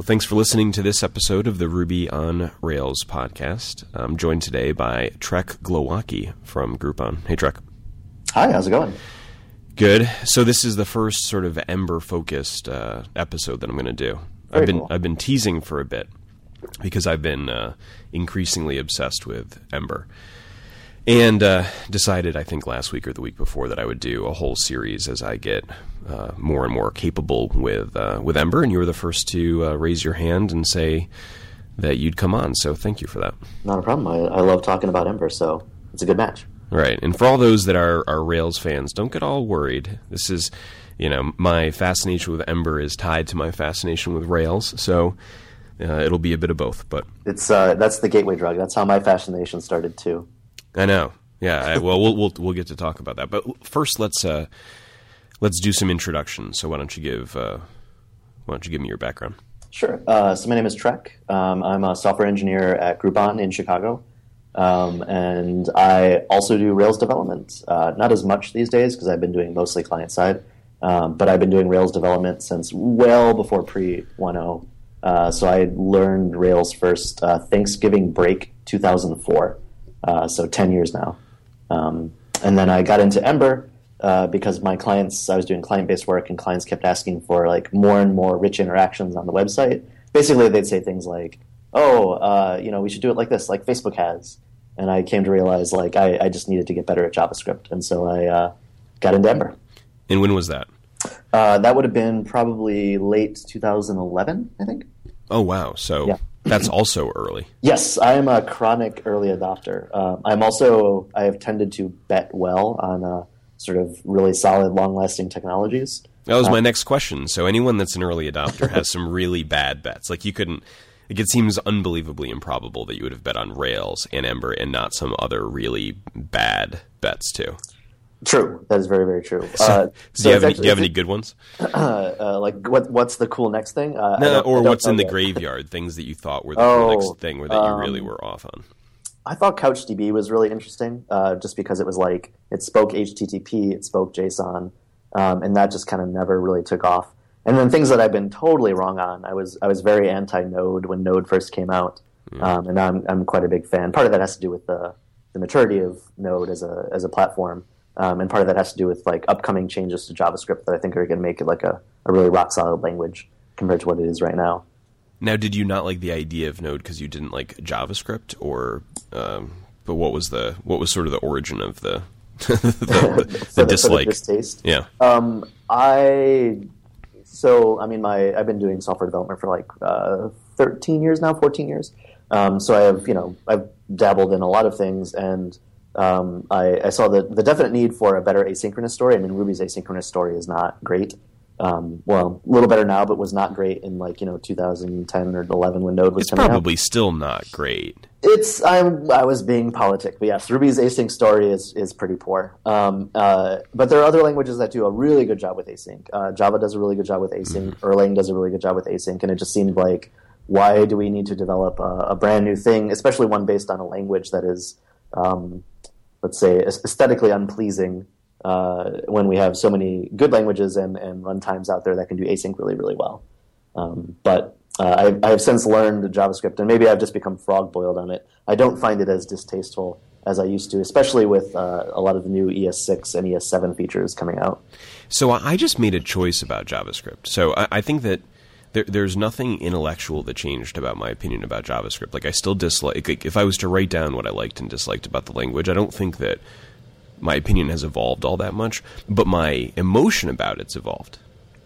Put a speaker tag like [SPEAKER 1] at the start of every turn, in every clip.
[SPEAKER 1] Well, thanks for listening to this episode of the Ruby on Rails podcast. I'm joined today by Trek Glowacki from Groupon. Hey, Trek.
[SPEAKER 2] Hi, how's it going?
[SPEAKER 1] Good. So this is the first sort of Ember focused uh, episode that I'm going to do.
[SPEAKER 2] Very
[SPEAKER 1] I've been
[SPEAKER 2] cool.
[SPEAKER 1] I've been teasing for a bit because I've been uh, increasingly obsessed with Ember, and uh, decided I think last week or the week before that I would do a whole series as I get uh, more and more capable with uh, with Ember. And you were the first to uh, raise your hand and say that you'd come on. So thank you for that.
[SPEAKER 2] Not a problem. I, I love talking about Ember, so it's a good match.
[SPEAKER 1] Right. And for all those that are, are Rails fans, don't get all worried. This is, you know, my fascination with Ember is tied to my fascination with Rails. So uh, it'll be a bit of both. But
[SPEAKER 2] It's uh, that's the gateway drug. That's how my fascination started too.
[SPEAKER 1] I know. Yeah. I, well, we'll we'll we'll get to talk about that. But first, let's uh, let's do some introductions. So why don't you give uh, why don't you give me your background?
[SPEAKER 2] Sure. Uh, so my name is Trek. Um, I'm a software engineer at Groupon in Chicago, um, and I also do Rails development. Uh, not as much these days because I've been doing mostly client side, um, but I've been doing Rails development since well before pre 1.0. Uh, so I learned Rails first uh, Thanksgiving break 2004, uh, so 10 years now. Um, and then I got into Ember uh, because my clients, I was doing client based work, and clients kept asking for like more and more rich interactions on the website. Basically, they'd say things like, "Oh, uh, you know, we should do it like this, like Facebook has." And I came to realize like I, I just needed to get better at JavaScript, and so I uh, got into Ember.
[SPEAKER 1] And when was that?
[SPEAKER 2] Uh, that would have been probably late 2011, I think.
[SPEAKER 1] Oh wow. So
[SPEAKER 2] Yeah.
[SPEAKER 1] That's also early.
[SPEAKER 2] Yes, I am a chronic early adopter. Uh, I'm also I have tended to bet well on uh, sort of really solid, long-lasting technologies.
[SPEAKER 1] That was my next question. So anyone that's an early adopter has some really bad bets. Like you couldn't. Like it seems unbelievably improbable that you would have bet on Rails and Ember and not some other really bad bets too.
[SPEAKER 2] True, that is very very true.
[SPEAKER 1] So,
[SPEAKER 2] uh,
[SPEAKER 1] do you have any?
[SPEAKER 2] actually-
[SPEAKER 1] Do you have any good ones?
[SPEAKER 2] uh, like what what's the cool next thing? Uh,
[SPEAKER 1] No, or what's in
[SPEAKER 2] know
[SPEAKER 1] the graveyard? Things that you thought were the
[SPEAKER 2] Oh,
[SPEAKER 1] next thing, or that you really
[SPEAKER 2] um,
[SPEAKER 1] were off on.
[SPEAKER 2] I thought CouchDB was really interesting, uh, just because it was like it spoke HTTP, it spoke JSON, um, and that just kind of never really took off. And then things that I've been totally wrong on. I was I was very anti Node when Node first came out, um, and now I'm I'm quite a big fan. Part of that has to do with the the maturity of Node as a as a platform, um, and part of that has to do with like upcoming changes to JavaScript that I think are going to make it like a, a really rock solid language compared to what it is right now.
[SPEAKER 1] Now, did you not like the idea of Node because you didn't like JavaScript, or um, but what was the what was sort of the origin of the the, the, the
[SPEAKER 2] for the
[SPEAKER 1] dislike?
[SPEAKER 2] distaste.
[SPEAKER 1] Yeah.
[SPEAKER 2] Um, I so I mean my I've been doing software development for like uh, 13 years now, 14 years. Um, so I have you know I've dabbled in a lot of things, and um, I, I saw the the definite need for a better asynchronous story. I mean Ruby's asynchronous story is not great. Um, well, a little better now, but was not great in like you know 2010 or 11 when Node was
[SPEAKER 1] It's
[SPEAKER 2] coming out.
[SPEAKER 1] probably still not great.
[SPEAKER 2] It's I'm I was being politic, but yes, Ruby's async story is is pretty poor. Um, uh, but there are other languages that do a really good job with async. Uh, Java does a really good job with async. Erlang does a really good job with async, and it just seemed like why do we need to develop a, a brand new thing, especially one based on a language that is, um, let's say, aesthetically unpleasing. Uh, when we have so many good languages and, and runtimes out there that can do async really, really well. Um, but uh, I, have since learned JavaScript, and maybe I've just become frog boiled on it. I don't find it as distasteful as I used to, especially with uh, a lot of the new ES6 and ES7 features coming out.
[SPEAKER 1] So I I just made a choice about JavaScript. So I, I think that there, there's nothing intellectual that changed about my opinion about JavaScript. Like I still dislike. Like if I was to write down what I liked and disliked about the language, I don't think that my opinion has evolved all that much. But my emotion about it's evolved.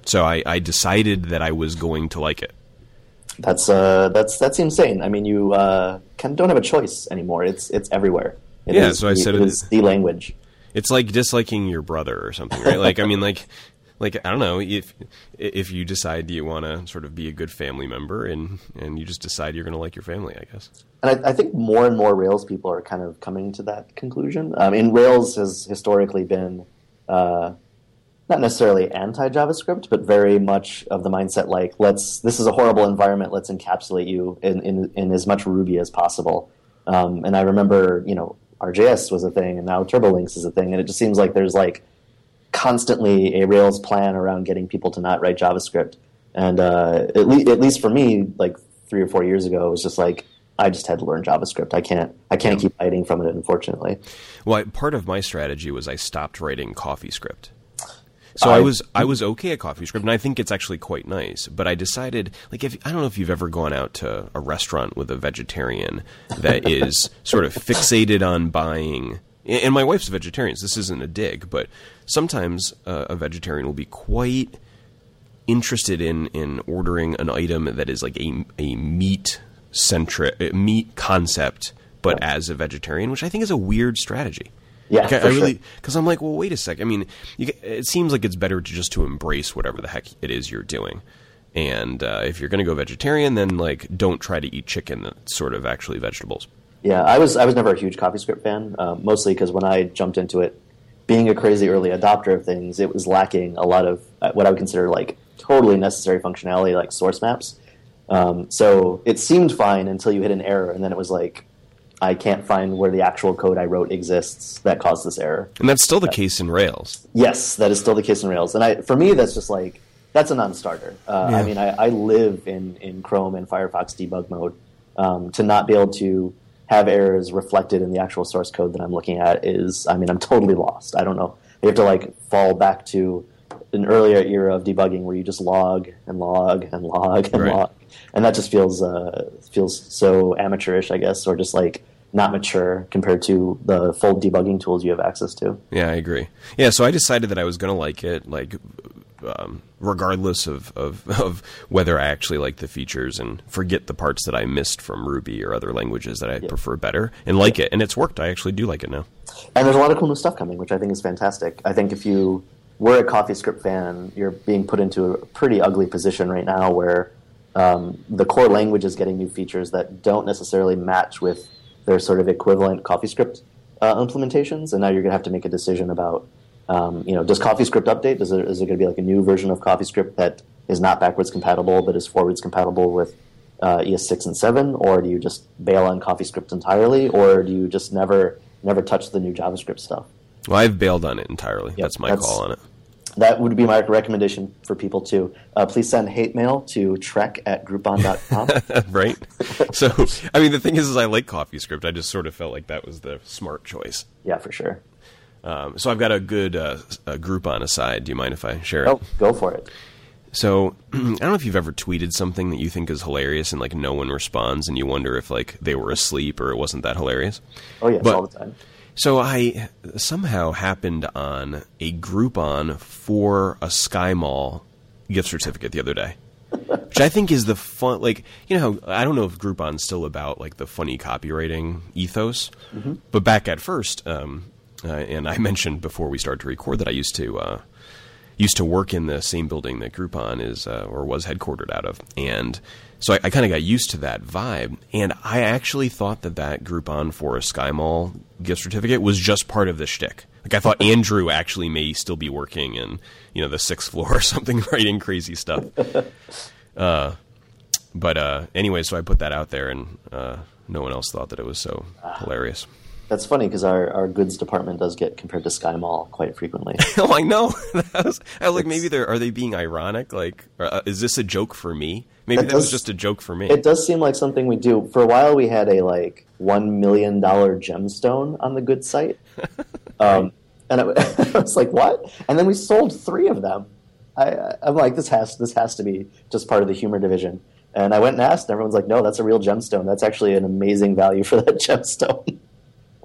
[SPEAKER 1] So I, I decided that I was going to like it.
[SPEAKER 2] That's uh, that's that seems sane. I mean, you uh, of don't have a choice anymore. It's it's everywhere. It
[SPEAKER 1] Yeah, so I
[SPEAKER 2] the,
[SPEAKER 1] said
[SPEAKER 2] it
[SPEAKER 1] it-
[SPEAKER 2] is the language.
[SPEAKER 1] It's like disliking your brother or something, right? like I mean, like like I don't know if if you decide you want to sort of be a good family member and and you just decide you're going to like your family, I guess.
[SPEAKER 2] And I, I think more and more Rails people are kind of coming to that conclusion. I mean, Rails has historically been uh, not necessarily anti JavaScript, but very much of the mindset like let's this is a horrible environment. Let's encapsulate you in in, in as much Ruby as possible. Um, and I remember, you know, RJS was a thing, and now TurboLinks is a thing, and it just seems like there's like constantly a Rails plan around getting people to not write JavaScript. And uh, at, le- at least for me, like three or four years ago, it was just like I just had to learn JavaScript. I can't I can't keep hiding from it, unfortunately.
[SPEAKER 1] Well, I, part of my strategy was I stopped writing CoffeeScript. So I, I, was I was okay at CoffeeScript, and I think it's actually quite nice. But I decided, like, if I don't know if you've ever gone out to a restaurant with a vegetarian that is sort of fixated on buying. And my wife's a vegetarian, so this isn't a dig, but sometimes uh, a vegetarian will be quite interested in in ordering an item that is like a a meat centric meat concept, but as a vegetarian, which I think is a weird strategy.
[SPEAKER 2] Yeah,
[SPEAKER 1] like, I, I really because I'm like, well, wait a sec. I mean, you, it seems like it's better to just to embrace whatever the heck it is you're doing. And uh, if you're going to go vegetarian, then like don't try to eat chicken that's sort of actually vegetables.
[SPEAKER 2] Yeah, I was I was never a huge CoffeeScript fan, uh, mostly because when I jumped into it, being a crazy early adopter of things, it was lacking a lot of uh, what I would consider like totally necessary functionality, like source maps. Um, so it seemed fine until you hit an error, and then it was like, I can't find where the actual code I wrote exists that caused this error.
[SPEAKER 1] And that's still the case in Rails.
[SPEAKER 2] Yes, that is still the case in Rails. And I, for me, that's just like that's a non-starter. Uh, yeah. I mean, I, I, live in in Chrome and Firefox debug mode. Um, to not be able to have errors reflected in the actual source code that I'm looking at is, I mean, I'm totally lost. I don't know. You have to like fall back to an earlier era of debugging where you just log and log and log and right. log, and that just feels uh, feels so amateurish, I guess, or just like not mature compared to the full debugging tools you have access to.
[SPEAKER 1] Yeah, I agree. Yeah, so I decided that I was going to like it, like um, regardless of, of, of whether I actually like the features and forget the parts that I missed from Ruby or other languages that I yep. prefer better and like yep. it. And it's worked. I actually do like it now.
[SPEAKER 2] And there's a lot of cool new stuff coming, which I think is fantastic. I think if you were a CoffeeScript fan, you're being put into a pretty ugly position right now where um, the core language is getting new features that don't necessarily match with their sort of equivalent CoffeeScript uh, implementations, and now you're going to have to make a decision about, um, you know, does CoffeeScript update? Is it, is it going to be like a new version of CoffeeScript that is not backwards compatible but is forwards compatible with uh, ES6 and 7, or do you just bail on CoffeeScript entirely, or do you just never never touch the new JavaScript stuff?
[SPEAKER 1] Well, I've bailed on it entirely. Yep, that's my that's, call on it
[SPEAKER 2] that would be my recommendation for people too. Uh, please send hate mail to trek at groupon.com.
[SPEAKER 1] right. So, I mean, the thing is, is I like CoffeeScript. I just sort of felt like that was the smart choice.
[SPEAKER 2] Yeah, for sure.
[SPEAKER 1] Um, so I've got a good uh, a Groupon aside. Do you mind if I share it?
[SPEAKER 2] Oh, go for it.
[SPEAKER 1] So I don't know if you've ever tweeted something that you think is hilarious and like no one responds, and you wonder if like they were asleep or it wasn't that hilarious.
[SPEAKER 2] Oh yes, but, all the time.
[SPEAKER 1] So I somehow happened on a Groupon for a Skymall gift certificate the other day. Which I think is the fun, like you know, how I don't know if Groupon's still about like the funny copywriting ethos, mm-hmm. but back at first, um, uh, and I mentioned before we started to record that I used to uh, used to work in the same building that Groupon is uh, or was headquartered out of, and so I, I kind of got used to that vibe, and I actually thought that that Groupon for a Skymall gift certificate was just part of the shtick. Like I thought Andrew actually may still be working in you know the sixth floor or something, writing crazy stuff. Uh, but uh, anyway, so I put that out there, and uh, no one else thought that it was so hilarious.
[SPEAKER 2] That's funny because our, our goods department does get compared to Skymall quite frequently.
[SPEAKER 1] oh, I know. I was, I was like, maybe they're are they being ironic? Like, uh, is this a joke for me? Maybe that, that does, was just a joke for me.
[SPEAKER 2] It does seem like something we do. For a while, we had a like one million dollar gemstone on the good site, um, and I, I, was like, "What?" And then we sold three of them. I, I'm like, "This has this has to be just part of the humor division." And I went and asked, and everyone's like, "No, that's a real gemstone. That's actually an amazing value for that gemstone."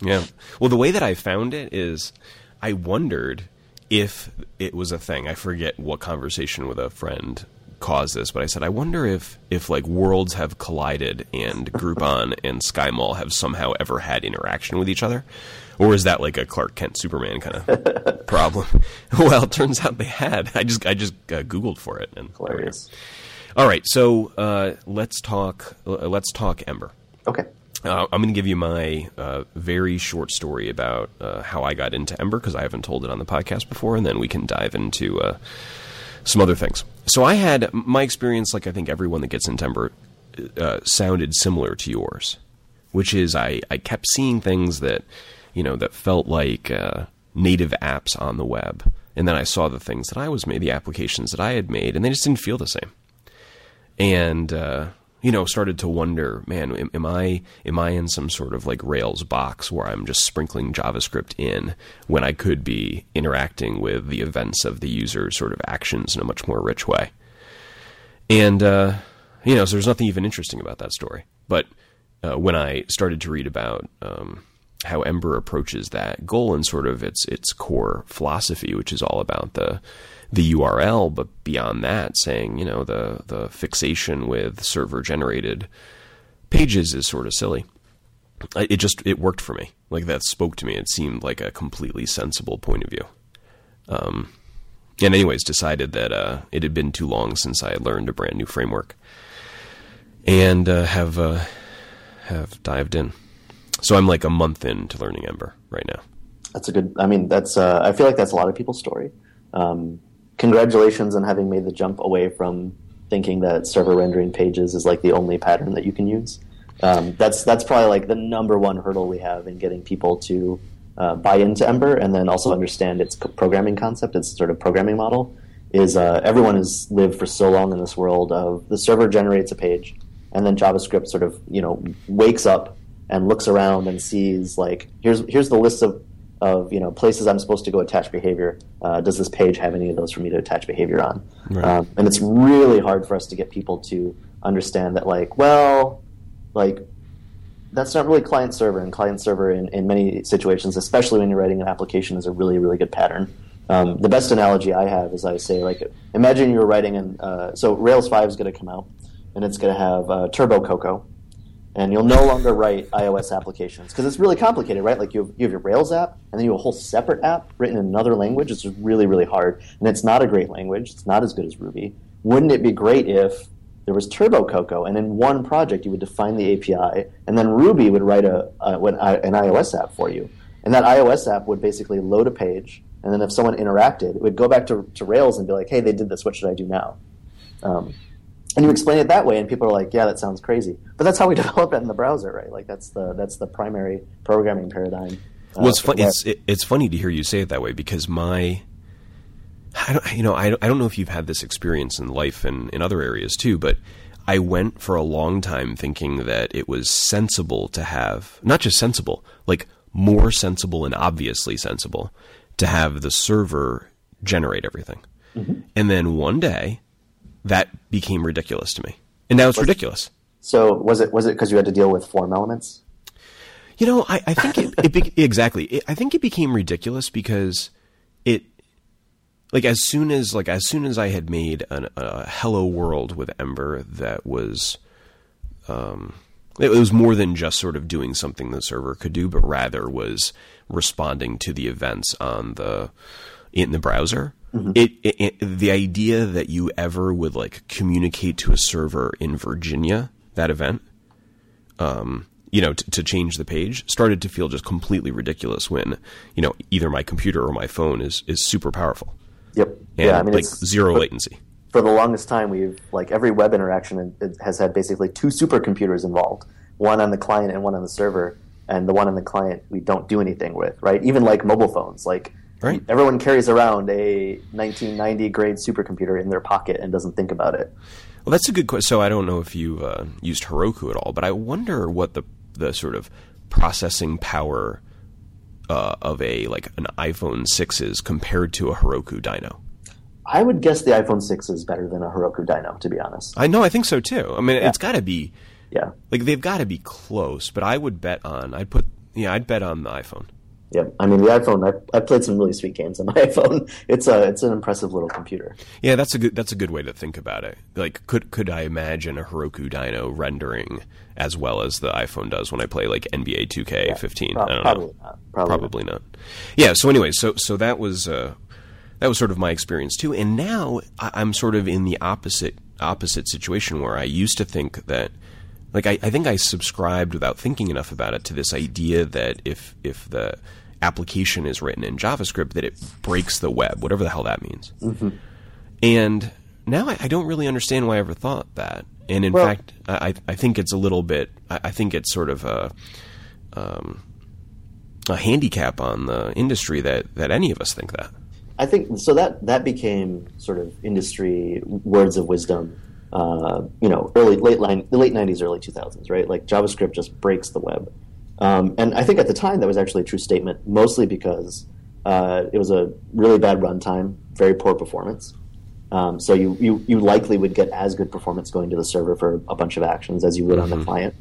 [SPEAKER 1] Yeah. Well, the way that I found it is, I wondered if it was a thing. I forget what conversation with a friend caused this, but I said I wonder if if like worlds have collided and Groupon and Skymall have somehow ever had interaction with each other, or is that like a Clark Kent Superman kind of problem? well, it turns out they had. I just I just uh, Googled for it and
[SPEAKER 2] hilarious.
[SPEAKER 1] All right, so uh, let's talk. Uh, let's talk Ember.
[SPEAKER 2] Okay.
[SPEAKER 1] Uh, I'm going to give you my uh, very short story about uh, how I got into Ember because I haven't told it on the podcast before, and then we can dive into uh, some other things. So I had my experience, like I think everyone that gets into Ember, uh, sounded similar to yours, which is I, I kept seeing things that you know that felt like uh, native apps on the web, and then I saw the things that I was made, the applications that I had made, and they just didn't feel the same. and uh, you know started to wonder, man, am, am, I am I in some sort of like Rails box where I'm just sprinkling JavaScript in when I could be interacting with the events of the user's sort of actions in a much more rich way? And uh, you know, so there's nothing even interesting about that story. But uh, when I started to read about um, how Ember approaches that goal and sort of its its core philosophy, which is all about the the URL, but beyond that, saying you know the the fixation with server generated pages is sort of silly. It just it worked for me. Like that spoke to me. It seemed like a completely sensible point of view. Um, and anyways, decided that uh, it had been too long since I had learned a brand new framework, and uh, have uh, have dived in. So I'm like a month into learning Ember right now.
[SPEAKER 2] That's a good. I mean, that's. Uh, I feel like that's a lot of people's story. Um, congratulations on having made the jump away from thinking that server rendering pages is like the only pattern that you can use. Um, that's that's probably like the number one hurdle we have in getting people to uh, buy into Ember and then also understand its programming concept, its sort of programming model. Is uh, everyone has lived for so long in this world of the server generates a page and then JavaScript sort of you know wakes up and looks around and sees like here's here's the list of of you know places I'm supposed to go attach behavior. Uh, does this page have any of those for me to attach behavior on? Right. Um, and it's really hard for us to get people to understand that like well like that's not really client server and client server in, in many situations especially when you're writing an application is a really really good pattern um, the best analogy i have is i say like imagine you're writing an uh, so rails 5 is going to come out and it's going to have uh, turbo cocoa and you'll no longer write iOS applications because it's really complicated, right? Like you have, you have your Rails app, and then you have a whole separate app written in another language. It's really, really hard, and it's not a great language. It's not as good as Ruby. Wouldn't it be great if there was Turbo Cocoa, and in one project you would define the API, and then Ruby would write a, a an iOS app for you, and that iOS app would basically load a page, and then if someone interacted, it would go back to, to Rails and be like, "Hey, they did this. What should I do now?" Um, and you explain it that way, and people are like, "Yeah, that sounds crazy." But that's how we develop it in the browser, right? Like that's the that's the primary programming paradigm.
[SPEAKER 1] Uh, well, it's fun, it's it, it's funny to hear you say it that way because my, I don't you know I don't, I don't know if you've had this experience in life and in other areas too, but I went for a long time thinking that it was sensible to have not just sensible, like more sensible and obviously sensible to have the server generate everything, mm-hmm. and then one day that became ridiculous to me, and now it's was, ridiculous.
[SPEAKER 2] So was it was it because you had to deal with form elements?
[SPEAKER 1] You know, I, I think it, it be, exactly. It, I think it became ridiculous because it, like, as soon as like as soon as I had made an, a hello world with Ember that was, um, it was more than just sort of doing something the server could do, but rather was responding to the events on the in the browser. Mm-hmm. It, it, it, the idea that you ever would like communicate to a server in Virginia that event, um, you know, t- to change the page started to feel just completely ridiculous when you know either my computer or my phone is is super powerful.
[SPEAKER 2] Yep.
[SPEAKER 1] And yeah, I mean, like zero for, latency.
[SPEAKER 2] For the longest time, we've like every web interaction has had basically two supercomputers involved, one on the client and one on the server. And the one on the client we don't do anything with, right? Even like mobile phones, like
[SPEAKER 1] Right.
[SPEAKER 2] Everyone carries around a 1990 grade supercomputer in their pocket and doesn't think about it.
[SPEAKER 1] Well, that's a good question. So I don't know if you've uh, used Heroku at all, but I wonder what the the sort of processing power uh, of a like an iPhone six is compared to a Heroku Dyno.
[SPEAKER 2] I would guess the iPhone six is better than a Heroku Dyno, to be honest.
[SPEAKER 1] I know, I think so too. I mean, yeah. it's got to be.
[SPEAKER 2] Yeah.
[SPEAKER 1] Like they've got to be close, but I would bet on. I'd put. Yeah, I'd bet on the iPhone.
[SPEAKER 2] Yeah, I mean the iPhone. I, I played some really sweet games on my iPhone. It's a it's an impressive little computer.
[SPEAKER 1] Yeah, that's a good that's a good way to think about it. Like, could could I imagine a Heroku Dyno rendering as well as the iPhone does when I play like NBA 2K15?
[SPEAKER 2] pro- I don't probably know. Not.
[SPEAKER 1] Probably, probably not. not. Yeah. So anyway, so so that was uh, that was sort of my experience too, and now I'm sort of in the opposite opposite situation where I used to think that like I, I think I subscribed without thinking enough about it to this idea that if if the application is written in JavaScript that it breaks the web, whatever the hell that means. Mm-hmm. And now I, I, don't really understand why I ever thought that. And in well, fact, I, I think it's a little bit. I, I think it's sort of a um, a handicap on the industry that that any of us think that.
[SPEAKER 2] I think so. That that became sort of industry words of wisdom uh, you know, early late line, the late '90s, early 2000s, right? Like JavaScript just breaks the web, um, and I think at the time that was actually a true statement, mostly because uh, it was a really bad runtime, very poor performance. Um, so you, you you likely would get as good performance going to the server for a bunch of actions as you would mm-hmm. on the client.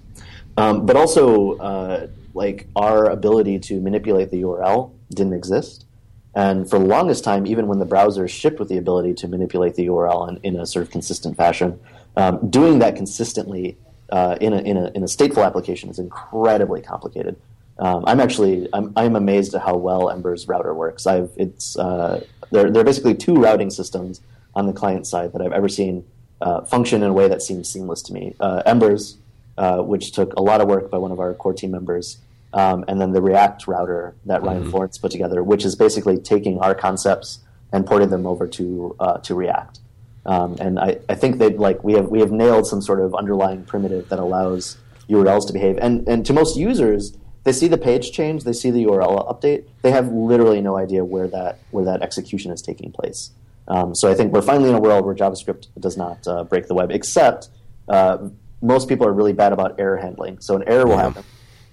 [SPEAKER 2] Um, but also, uh, like our ability to manipulate the URL didn't exist. And for the longest time, even when the browser shipped with the ability to manipulate the URL in, in a sort of consistent fashion, um, doing that consistently uh, in, a, in, a, in a stateful application is incredibly complicated. Um, I'm actually I'm, I'm amazed at how well Ember's router works. I've it's uh, there, there are basically two routing systems on the client side that I've ever seen uh, function in a way that seems seamless to me. Uh, Ember's, uh, which took a lot of work by one of our core team members, um, and then the React router that Ryan mm-hmm. Florence put together, which is basically taking our concepts and porting them over to uh, to React. Um, and I, I think that like we have we have nailed some sort of underlying primitive that allows URLs to behave. And and to most users, they see the page change, they see the URL update, they have literally no idea where that where that execution is taking place. Um, so I think we're finally in a world where JavaScript does not uh, break the web, except uh, most people are really bad about error handling. So an error will happen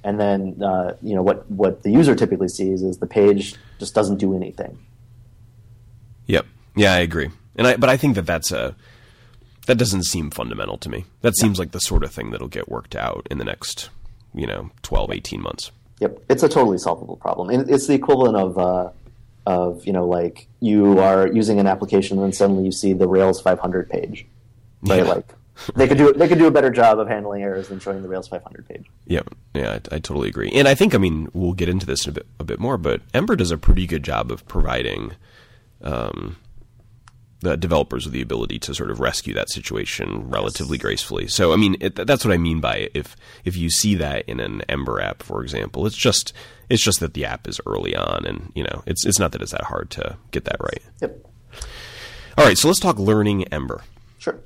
[SPEAKER 2] and then uh, you know what what the user typically sees is the page just doesn't do anything.
[SPEAKER 1] Yep. Yeah, I agree. And I but I think that that's a that doesn't seem fundamental to me. That seems like the sort of thing that'll get worked out in the next, you know, 12, 18 months.
[SPEAKER 2] Yep. It's a totally solvable problem. And it's the equivalent of uh, of, you know, like you are using an application and then suddenly you see the Rails 500 page. Right? Yeah. Like they could do they could do a better job of handling errors than showing the Rails 500 page.
[SPEAKER 1] Yeah, yeah, I, I, totally agree. And I think, I mean, we'll get into this a bit a bit more, but Ember does a pretty good job of providing um, the developers with the ability to sort of rescue that situation relatively yes. gracefully. So, I mean, it, that's what I mean by it. if if you see that in an Ember app, for example, it's just it's just that the app is early on, and you know, it's it's not that it's that hard to get that right.
[SPEAKER 2] Yep.
[SPEAKER 1] All right, so let's talk learning Ember.
[SPEAKER 2] Sure.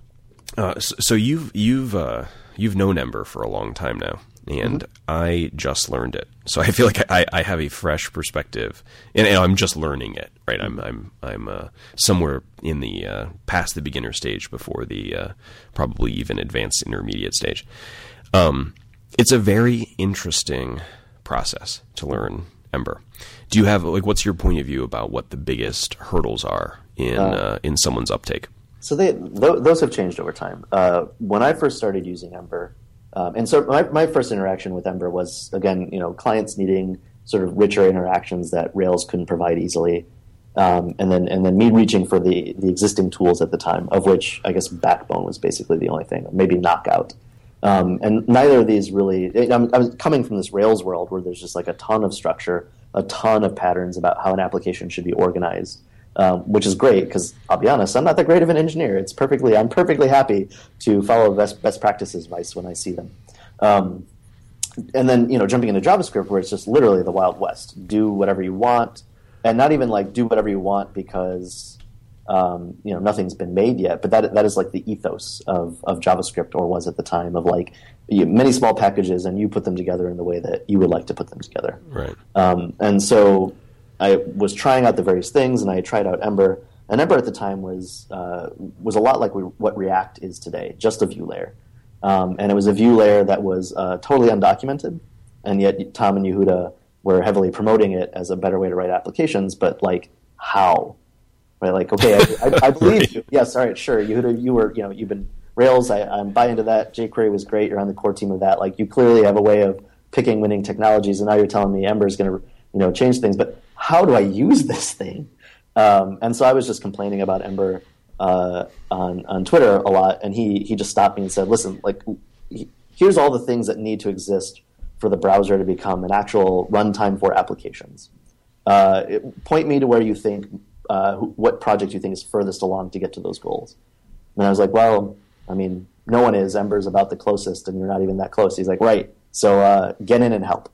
[SPEAKER 1] Uh, so, so, you've you've uh, you've known Ember for a long time now, and mm-hmm. I just learned it. So I feel like I, I have a fresh perspective, and, and, I'm just learning it. Right, I'm I'm I'm uh, somewhere in the uh, past the beginner stage before the uh, probably even advanced intermediate stage. Um, it's a very interesting process to learn Ember. Do you have like what's your point of view about what the biggest hurdles are in uh, in someone's uptake?
[SPEAKER 2] So they th- those have changed over time. Uh, when I first started using Ember, um, and so my, my first interaction with Ember was again, you know, clients needing sort of richer interactions that Rails couldn't provide easily, um, and then and then me reaching for the the existing tools at the time, of which I guess Backbone was basically the only thing, maybe Knockout. Um, and neither of these really. I'm, I was coming from this Rails world where there's just like a ton of structure, a ton of patterns about how an application should be organized um, which is great because I'll be honest, I'm not that great of an engineer. It's perfectly, I'm perfectly happy to follow best best practices advice when I see them. Um, and then you know, jumping into JavaScript where it's just literally the Wild West. Do whatever you want, and not even like do whatever you want because um, you know nothing's been made yet. But that that is like the ethos of of JavaScript, or was at the time of like you, many small packages, and you put them together in the way that you would like to put them together.
[SPEAKER 1] Right.
[SPEAKER 2] Um, and so I was trying out the various things, and I tried out Ember. And Ember at the time was uh, was a lot like we, what React is today, just a view layer. Um, and it was a view layer that was uh, totally undocumented, and yet Tom and Yehuda were heavily promoting it as a better way to write applications. But like, how? Right? Like, okay, I, I, I believe right. you. Yes, all right, sure. Yehuda, you were, you know, you've been Rails. I, I'm buying into that. jQuery was great. You're on the core team of that. Like, you clearly have a way of picking winning technologies, and now you're telling me Ember is going to, you know, change things. But how do I use this thing? Um, and so I was just complaining about Ember uh, on on Twitter a lot, and he he just stopped me and said, "Listen, like here's all the things that need to exist for the browser to become an actual runtime for applications. Uh, it, point me to where you think uh, what project you think is furthest along to get to those goals." And I was like, "Well, I mean, no one is. Ember's about the closest, and you're not even that close." He's like, "Right, so uh, get in and help."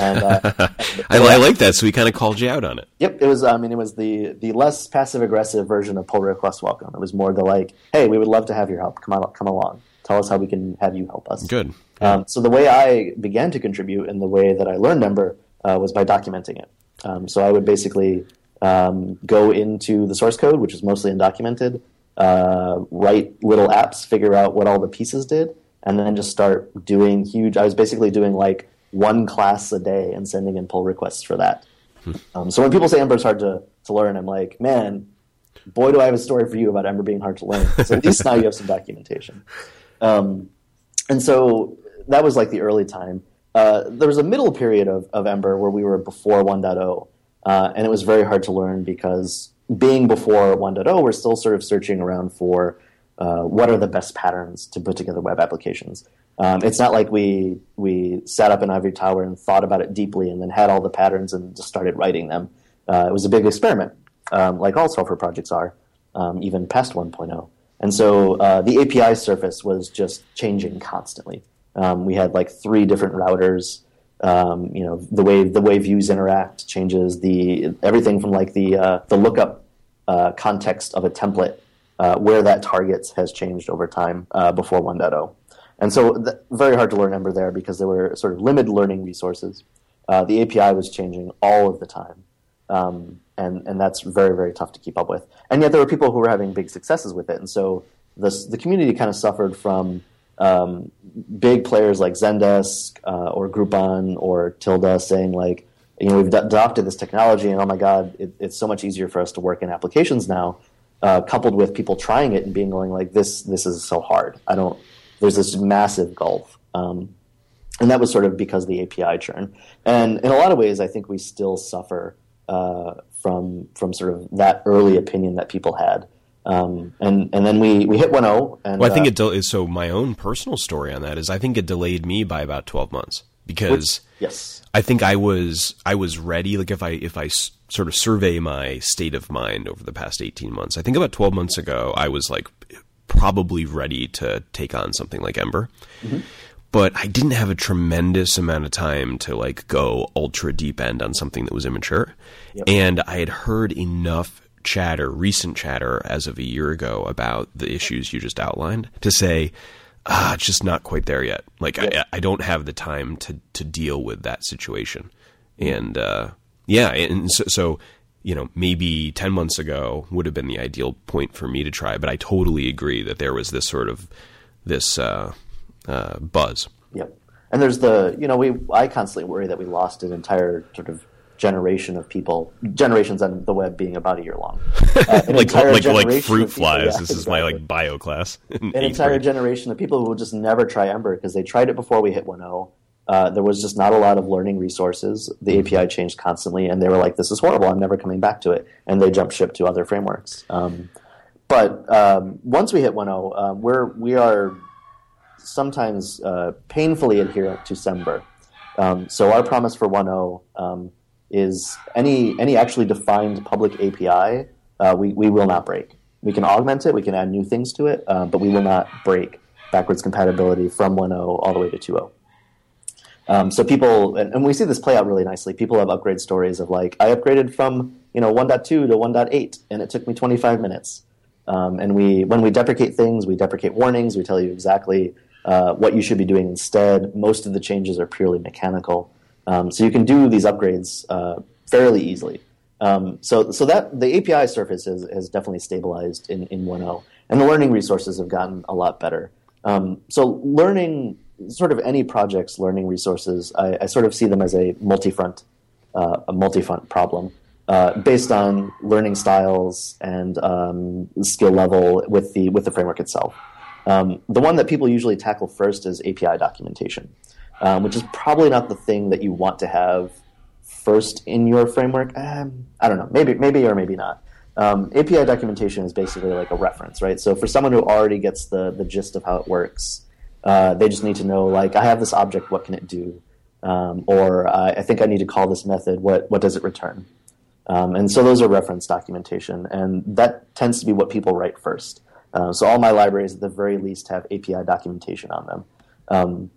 [SPEAKER 1] And, uh, I, I, like that. So we kind of called you out on it.
[SPEAKER 2] Yep, it was. I mean, it was the the less passive aggressive version of pull request welcome. It was more the like, hey, we would love to have your help. Come on, come along. Tell us how we can have you help us.
[SPEAKER 1] Good.
[SPEAKER 2] Um, so the way I began to contribute and the way that I learned Ember uh, was by documenting it. Um, so I would basically um, go into the source code, which is mostly undocumented, uh, write little apps, figure out what all the pieces did, and then just start doing huge. I was basically doing like one class a day and sending in pull requests for that. Hmm. Um, so when people say Ember is hard to, to learn, I'm like, man, boy, do I have a story for you about Ember being hard to learn. So at least now you have some documentation. Um, and so that was like the early time. Uh, there was a middle period of, of Ember where we were before 1.0, uh, and it was very hard to learn because being before 1.0, we're still sort of searching around for uh, what are the best patterns to put together web applications. Um, it's not like we we sat up in Ivory Tower and thought about it deeply and then had all the patterns and just started writing them. Uh, it was a big experiment, um, like all software projects are, um, even past 1.0. And so uh, the API surface was just changing constantly. Um, we had like three different routers. Um, you know, the way the way views interact changes. The everything from like the uh, the lookup uh, context of a template, uh, where that targets has changed over time uh, before 1.0. And so, th- very hard to learn Ember there because there were sort of limited learning resources. Uh, the API was changing all of the time, um, and and that's very very tough to keep up with. And yet, there were people who were having big successes with it, and so this, the community kind of suffered from um, big players like Zendesk uh, or Groupon or Tilde saying like, you know, we've adopted this technology, and oh my god, it, it's so much easier for us to work in applications now. Uh, coupled with people trying it and being going like, this this is so hard. I don't there's this massive gulf. Um, and that was sort of because of the API churn. And in a lot of ways, I think we still suffer uh, from from sort of that early opinion that people had. Um, and and then we, we hit 1.0. And,
[SPEAKER 1] well, I think uh,
[SPEAKER 2] it
[SPEAKER 1] de- so. My own personal story on that is I think it delayed me by about 12 months because which,
[SPEAKER 2] yes,
[SPEAKER 1] I think I was I was ready. Like if I if I sort of survey my state of mind over the past 18 months, I think about 12 months ago I was like probably ready to take on something like Ember. Mm-hmm. But I didn't have a tremendous amount of time to like go ultra deep end on something that was immature. Yep. And I had heard enough chatter, recent chatter as of a year ago about the issues you just outlined to say, ah, it's just not quite there yet. Like yep. I, I don't have the time to, to deal with that situation. And, uh, yeah. And so, so you know, maybe 10 months ago would have been the ideal point for me to try. But I totally agree that there was this sort of this uh, uh, buzz.
[SPEAKER 2] Yep. And there's the, you know, we I constantly worry that we lost an entire sort of generation of people, generations on the web being about a year long.
[SPEAKER 1] Uh, like like like fruit flies. Yeah, this exactly. is my like bio class.
[SPEAKER 2] an entire grade. generation of people who will just never try Ember because they tried it before we hit 1.0 uh, there was just not a lot of learning resources. The mm-hmm. API changed constantly, and they were like, "This is horrible. I'm never coming back to it." And they jumped ship to other frameworks. Um, but um, once we hit 1.0, um, we're we are sometimes uh, painfully adherent to Semver. Um, so our promise for 1.0 um, is any any actually defined public API uh, we we will not break. We can augment it, we can add new things to it, uh, but we will not break backwards compatibility from 1.0 all the way to 2.0. Um, so people, and, and, we see this play out really nicely. People have upgrade stories of like, I upgraded from you know 1.2 to 1.8, and it took me 25 minutes. Um, and we, when we deprecate things, we deprecate warnings. We tell you exactly uh, what you should be doing instead. Most of the changes are purely mechanical, um, so you can do these upgrades uh, fairly easily. Um, so, so that the API surface has, has definitely stabilized in, in 1.0, and the learning resources have gotten a lot better. Um, so, learning sort of any project's learning resources, I, I sort of see them as a multi-front, uh, a multi-front problem uh, based on learning styles and um, skill level with the with the framework itself. Um, the one that people usually tackle first is API documentation, um, which is probably not the thing that you want to have first in your framework. Um, I don't know, maybe maybe or maybe not. Um, API documentation is basically like a reference, right? So for someone who already gets the the gist of how it works, uh, they just need to know, like, I have this object, what can it do? Um, or uh, I think I need to call this method, what, what does it return? Um, and so those are reference documentation, and that tends to be what people write first. Uh, so all my libraries, at the very least, have API documentation on them. Um,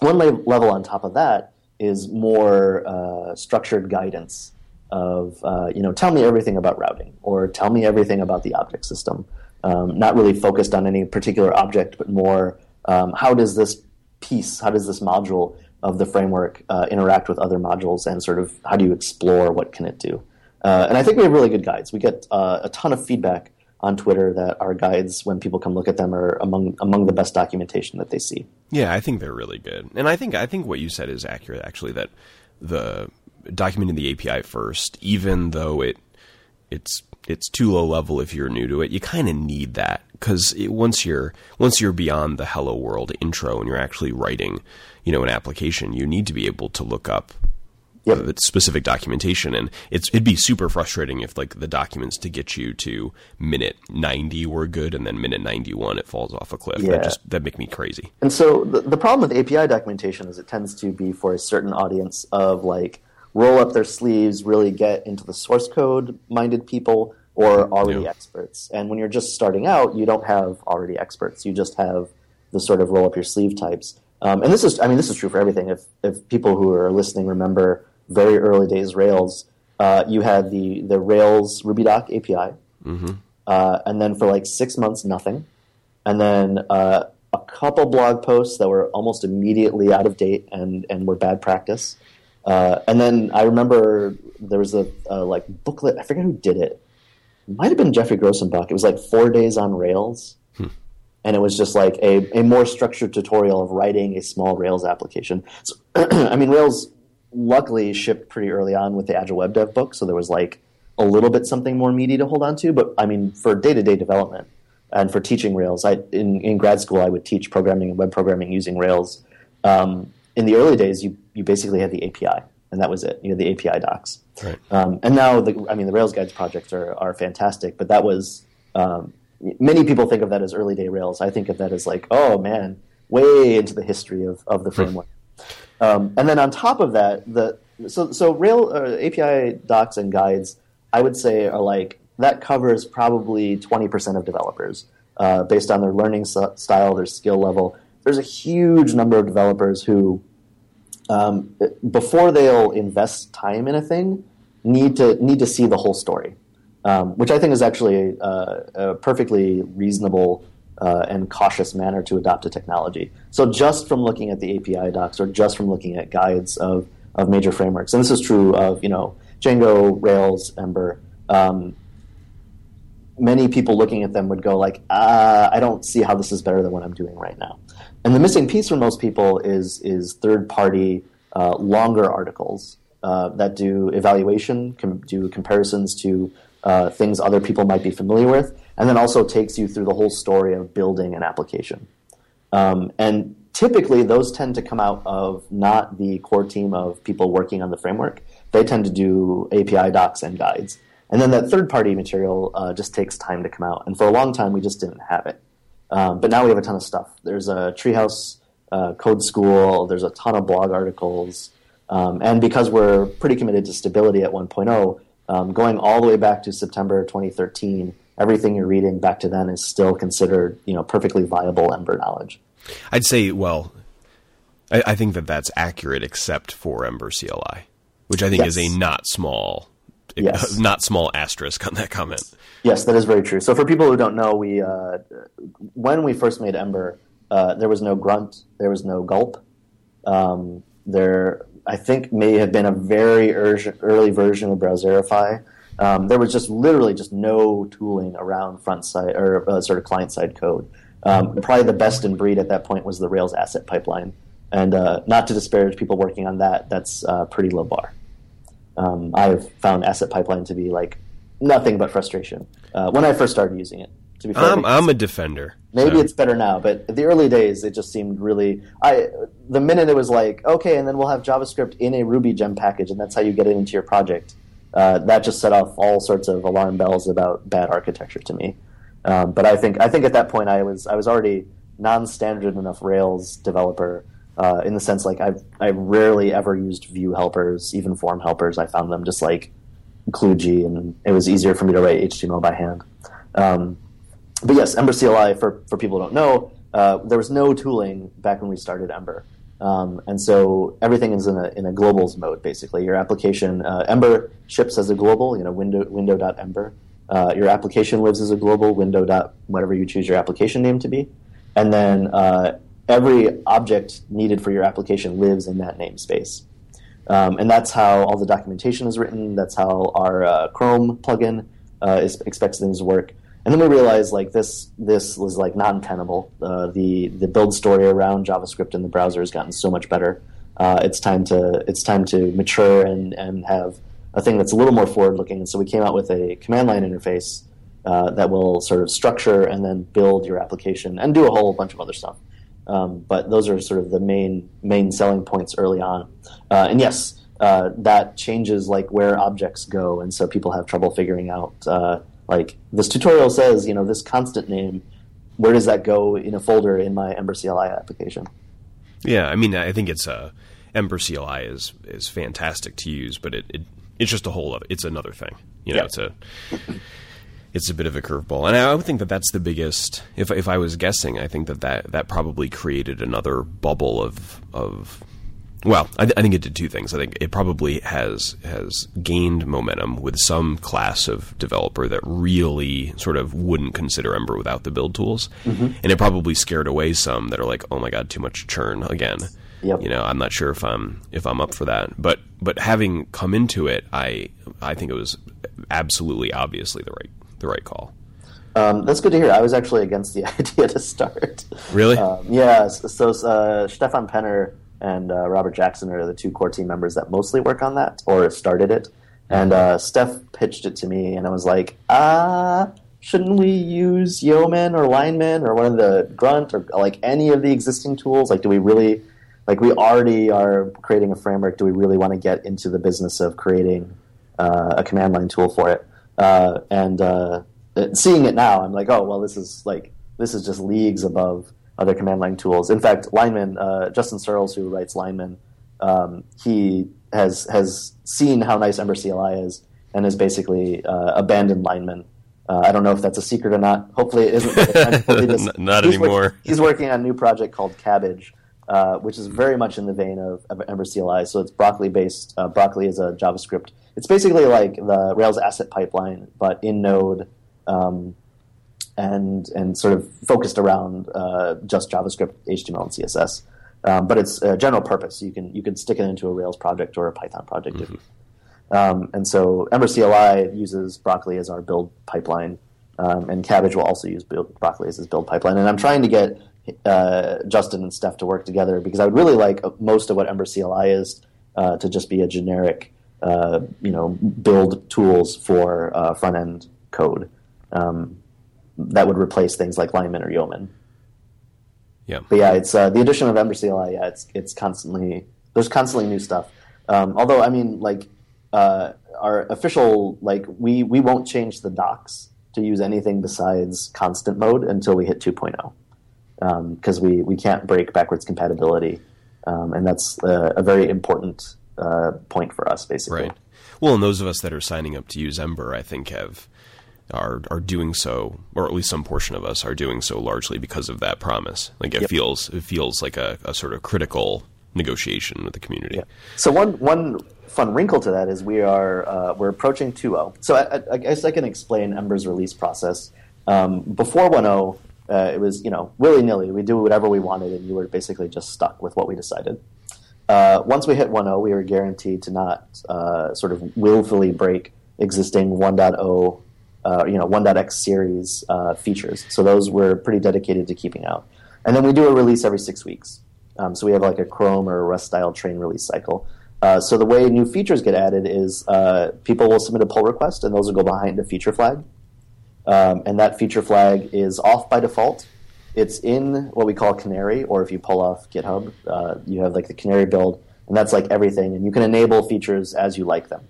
[SPEAKER 2] one level on top of that is more uh, structured guidance of, uh, you know, tell me everything about routing, or tell me everything about the object system. Um, not really focused on any particular object, but more um, how does this piece, how does this module of the framework uh, interact with other modules, and sort of how do you explore what can it do? Uh, and I think we have really good guides. We get uh, a ton of feedback on Twitter that our guides, when people come look at them, are among among the best documentation that they see.
[SPEAKER 1] Yeah, I think they're really good, and I think I think what you said is accurate. Actually, that the documenting the API first, even though it it's it's too low level if you're new to it. You kind of need that because once you're once you're beyond the hello world intro and you're actually writing, you know, an application, you need to be able to look up yep. uh, specific documentation. And it's it'd be super frustrating if like the documents to get you to minute ninety were good and then minute ninety one it falls off a cliff. Yeah. That just that make me crazy.
[SPEAKER 2] And so the, the problem with API documentation is it tends to be for a certain audience of like roll up their sleeves, really get into the source code minded people or already yeah. experts. And when you're just starting out, you don't have already experts. You just have the sort of roll up your sleeve types. Um, and this is, I mean, this is true for everything. If if people who are listening remember very early days Rails, uh, you had the the Rails RubyDoc API, mm-hmm. uh, and then for like six months nothing, and then uh, a couple blog posts that were almost immediately out of date and and were bad practice. Uh, and then I remember there was a, a, like booklet. I forget who did it. Might have been Geoffrey Grosenbach. It was like four days on Rails, hmm. and it was just like a, a more structured tutorial of writing a small Rails application. So, I mean, Rails luckily shipped pretty early on with the Agile Web Dev book, so there was like a little bit something more meaty to hold on to. But I mean, for day to day development and for teaching Rails, I in, in grad school I would teach programming and web programming using Rails. Um, in the early days, you you basically had the API, and that was it. You know, the API docs. Right. Um, and now, the, I mean, the Rails guides projects are are fantastic, but that was um, many people think of that as early day Rails. I think of that as like, oh man, way into the history of of the framework. Um, and then on top of that, the so so Rail uh, API docs and guides, I would say are like that covers probably twenty percent of developers uh, based on their learning style, their skill level. There's a huge number of developers who um, before they'll invest time in a thing, need to need to see the whole story, um, which I think is actually a, a perfectly reasonable uh, and cautious manner to adopt a technology. So just from looking at the API docs or just from looking at guides of of major frameworks, and this is true of you know Django, Rails, Ember. Um, many people looking at them would go like, uh, I don't see how this is better than what I'm doing right now. And the missing piece for most people is is third party uh, longer articles uh, that do evaluation, com- do comparisons to uh, things other people might be familiar with, and then also takes you through the whole story of building an application. Um, and typically, those tend to come out of not the core team of people working on the framework. They tend to do API docs and guides. And then that third party material uh, just takes time to come out. And for a long time, we just didn't have it. Um, but now we have a ton of stuff. There's a Treehouse uh, Code School. There's a ton of blog articles. Um, and because we're pretty committed to stability at 1.0, um, going all the way back to September 2013, everything you're reading back to then is still considered, you know, perfectly viable Ember knowledge.
[SPEAKER 1] I'd say, well, I, I think that that's accurate, except for Ember CLI, which I think yes. is a not small, yes. not small asterisk on that comment.
[SPEAKER 2] Yes, that is very true. So for people who don't know, we uh, when we first made Ember, uh, there was no grunt, there was no gulp. Um, there, I think, may have been a very early version of Browserify. Um, there was just literally just no tooling around front side or uh, sort of client side code. Um, probably the best in breed at that point was the Rails asset pipeline, and uh, not to disparage people working on that, that's uh, pretty low bar. Um, I've found asset pipeline to be like nothing but frustration uh, when I first started using it.
[SPEAKER 1] To be fair, I'm, I'm a defender.
[SPEAKER 2] Maybe so. it's better now, but the early days it just seemed really. I the minute it was like okay, and then we'll have JavaScript in a Ruby gem package, and that's how you get it into your project. Uh, that just set off all sorts of alarm bells about bad architecture to me. Um, but I think I think at that point I was I was already non-standard enough Rails developer uh, in the sense like I've I rarely ever used view helpers, even form helpers. I found them just like kludgy, and it was easier for me to write HTML by hand. Um, but yes, Ember CLI, for, for people who don't know, uh, there was no tooling back when we started Ember. Um, and so everything is in a, in a globals mode, basically. Your application, uh, Ember ships as a global, you know, window, window.ember. Uh, your application lives as a global, window. Dot, whatever you choose your application name to be. And then uh, every object needed for your application lives in that namespace. Um, and that's how all the documentation is written. That's how our uh, Chrome plugin uh, is, expects things to work. and then we realized like this this was like not untenable. Uh, the the build story around JavaScript in the browser has gotten so much better. Uh, it's time to it's time to mature and and have a thing that's a little more forward looking. And so we came out with a command line interface uh, that will sort of structure and then build your application and do a whole bunch of other stuff. Um, but those are sort of the main main selling points early on. Uh, and yes, uh, that changes like where objects go, and so people have trouble figuring out uh, like this tutorial says, you know, this constant name, where does that go in a folder in my Ember CLI application?
[SPEAKER 1] Yeah, I mean, I think it's uh, Ember CLI is is fantastic to use, but it, it it's just a whole other. It's another thing. You know,
[SPEAKER 2] Yeah.
[SPEAKER 1] it's a it's a bit of a curveball, and I would think that that's the biggest. If if I was guessing, I think that that, that probably created another bubble of of. Well, I, th- I think it did two things. I think it probably has has gained momentum with some class of developer that really sort of wouldn't consider Ember without the build tools, and it probably scared away some that are like, "Oh my god, too much churn again."
[SPEAKER 2] Yep.
[SPEAKER 1] You know, I'm not sure if I'm if I'm up for that, but but having come into it, I I think it was absolutely obviously the right the right call.
[SPEAKER 2] Um, that's good to hear. I was actually against the idea to start.
[SPEAKER 1] Really?
[SPEAKER 2] Um, yeah. So uh, Stefan Penner and uh, Robert Jackson are the two core team members that mostly work on that or started it. And uh, Steph pitched it to me, and I was like, ah, shouldn't we use Yeoman or Lineman or one of the Grunt or like any of the existing tools? Like, do we really, like, we already are creating a framework. Do we really want to get into the business of creating uh, a command line tool for it? Uh, and uh, seeing it now, I'm like, oh, well, this is like, this is just leagues above other command line tools. In fact, Lineman, uh, Justin Searls, who writes Lineman, um, he has has seen how nice Ember CLI is and has basically uh, abandoned Lineman. Uh, I don't know if that's a secret or not. Hopefully, it isn't. Hopefully
[SPEAKER 1] not
[SPEAKER 2] he's
[SPEAKER 1] anymore.
[SPEAKER 2] he's working on a new project called Cabbage, uh, which is very much in the vein of, of Ember CLI. So it's Broccoli based. Uh, Broccoli is a JavaScript. It's basically like the Rails asset pipeline, but in Node. Um, and and sort of focused around uh, just JavaScript, HTML, and CSS. Um, but it's uh, general purpose. You can you can stick it into a Rails project or a Python project. if- Um, and so Ember CLI uses Broccoli as our build pipeline, um, and Cabbage will also use build, Broccoli as its build pipeline. And I'm trying to get uh, Justin and Steph to work together because I would really like most of what Ember CLI is uh, to just be a generic, uh, you know, build tools for uh, front end code. Um, that would replace things like Lineman or Yeoman.
[SPEAKER 1] Yeah.
[SPEAKER 2] But yeah, it's uh, the addition of Ember CLI. Yeah, it's it's constantly there's constantly new stuff. Um, although I mean, like uh, our official like we we won't change the docs to use anything besides constant mode until we hit 2.0 because we we can't break backwards compatibility, um, and that's uh, a very important uh, point for us basically.
[SPEAKER 1] Right. Well, and those of us that are signing up to use Ember, I think, have are are doing so, or at least some portion of us are doing so largely because of that promise. Like it
[SPEAKER 2] Yep.
[SPEAKER 1] feels it feels like a, a sort of critical negotiation with the community.
[SPEAKER 2] So one one fun wrinkle to that is we are uh, we're approaching 2.0. So I, I- I guess I can explain Ember's release process. Um, before 1.0, uh, it was you know willy nilly. We do whatever we wanted, and you were basically just stuck with what we decided. Uh, once we hit 1.0, we were guaranteed to not uh, sort of willfully break existing 1.0, uh, you know, 1.x series uh, features. So those we're pretty dedicated to keeping out. And then we do a release every six weeks. Um, so we have like a Chrome or Rust style train release cycle. Uh, so the way new features get added is uh, people will submit a pull request, and those will go behind a feature flag. Um, and that feature flag is off by default. It's in what we call Canary, or if you pull off GitHub, uh, you have like the Canary build, and that's like everything. And you can enable features as you like them.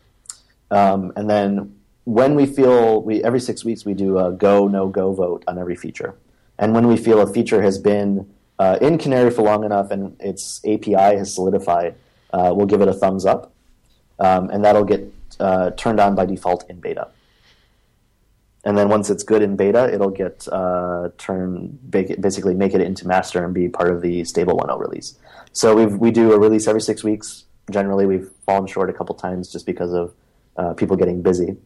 [SPEAKER 2] Um, and then when we feel we every six weeks we do a go no go vote on every feature. And when we feel a feature has been uh, in Canary for long enough and its API has solidified, uh, we'll give it a thumbs up, um, and that'll get uh, turned on by default in beta. And then once it's good in beta, it'll get uh, turned basically make it into master and be part of the stable 1.0 release. So we we do a release every six weeks. Generally, we've fallen short a couple times just because of uh, people getting busy.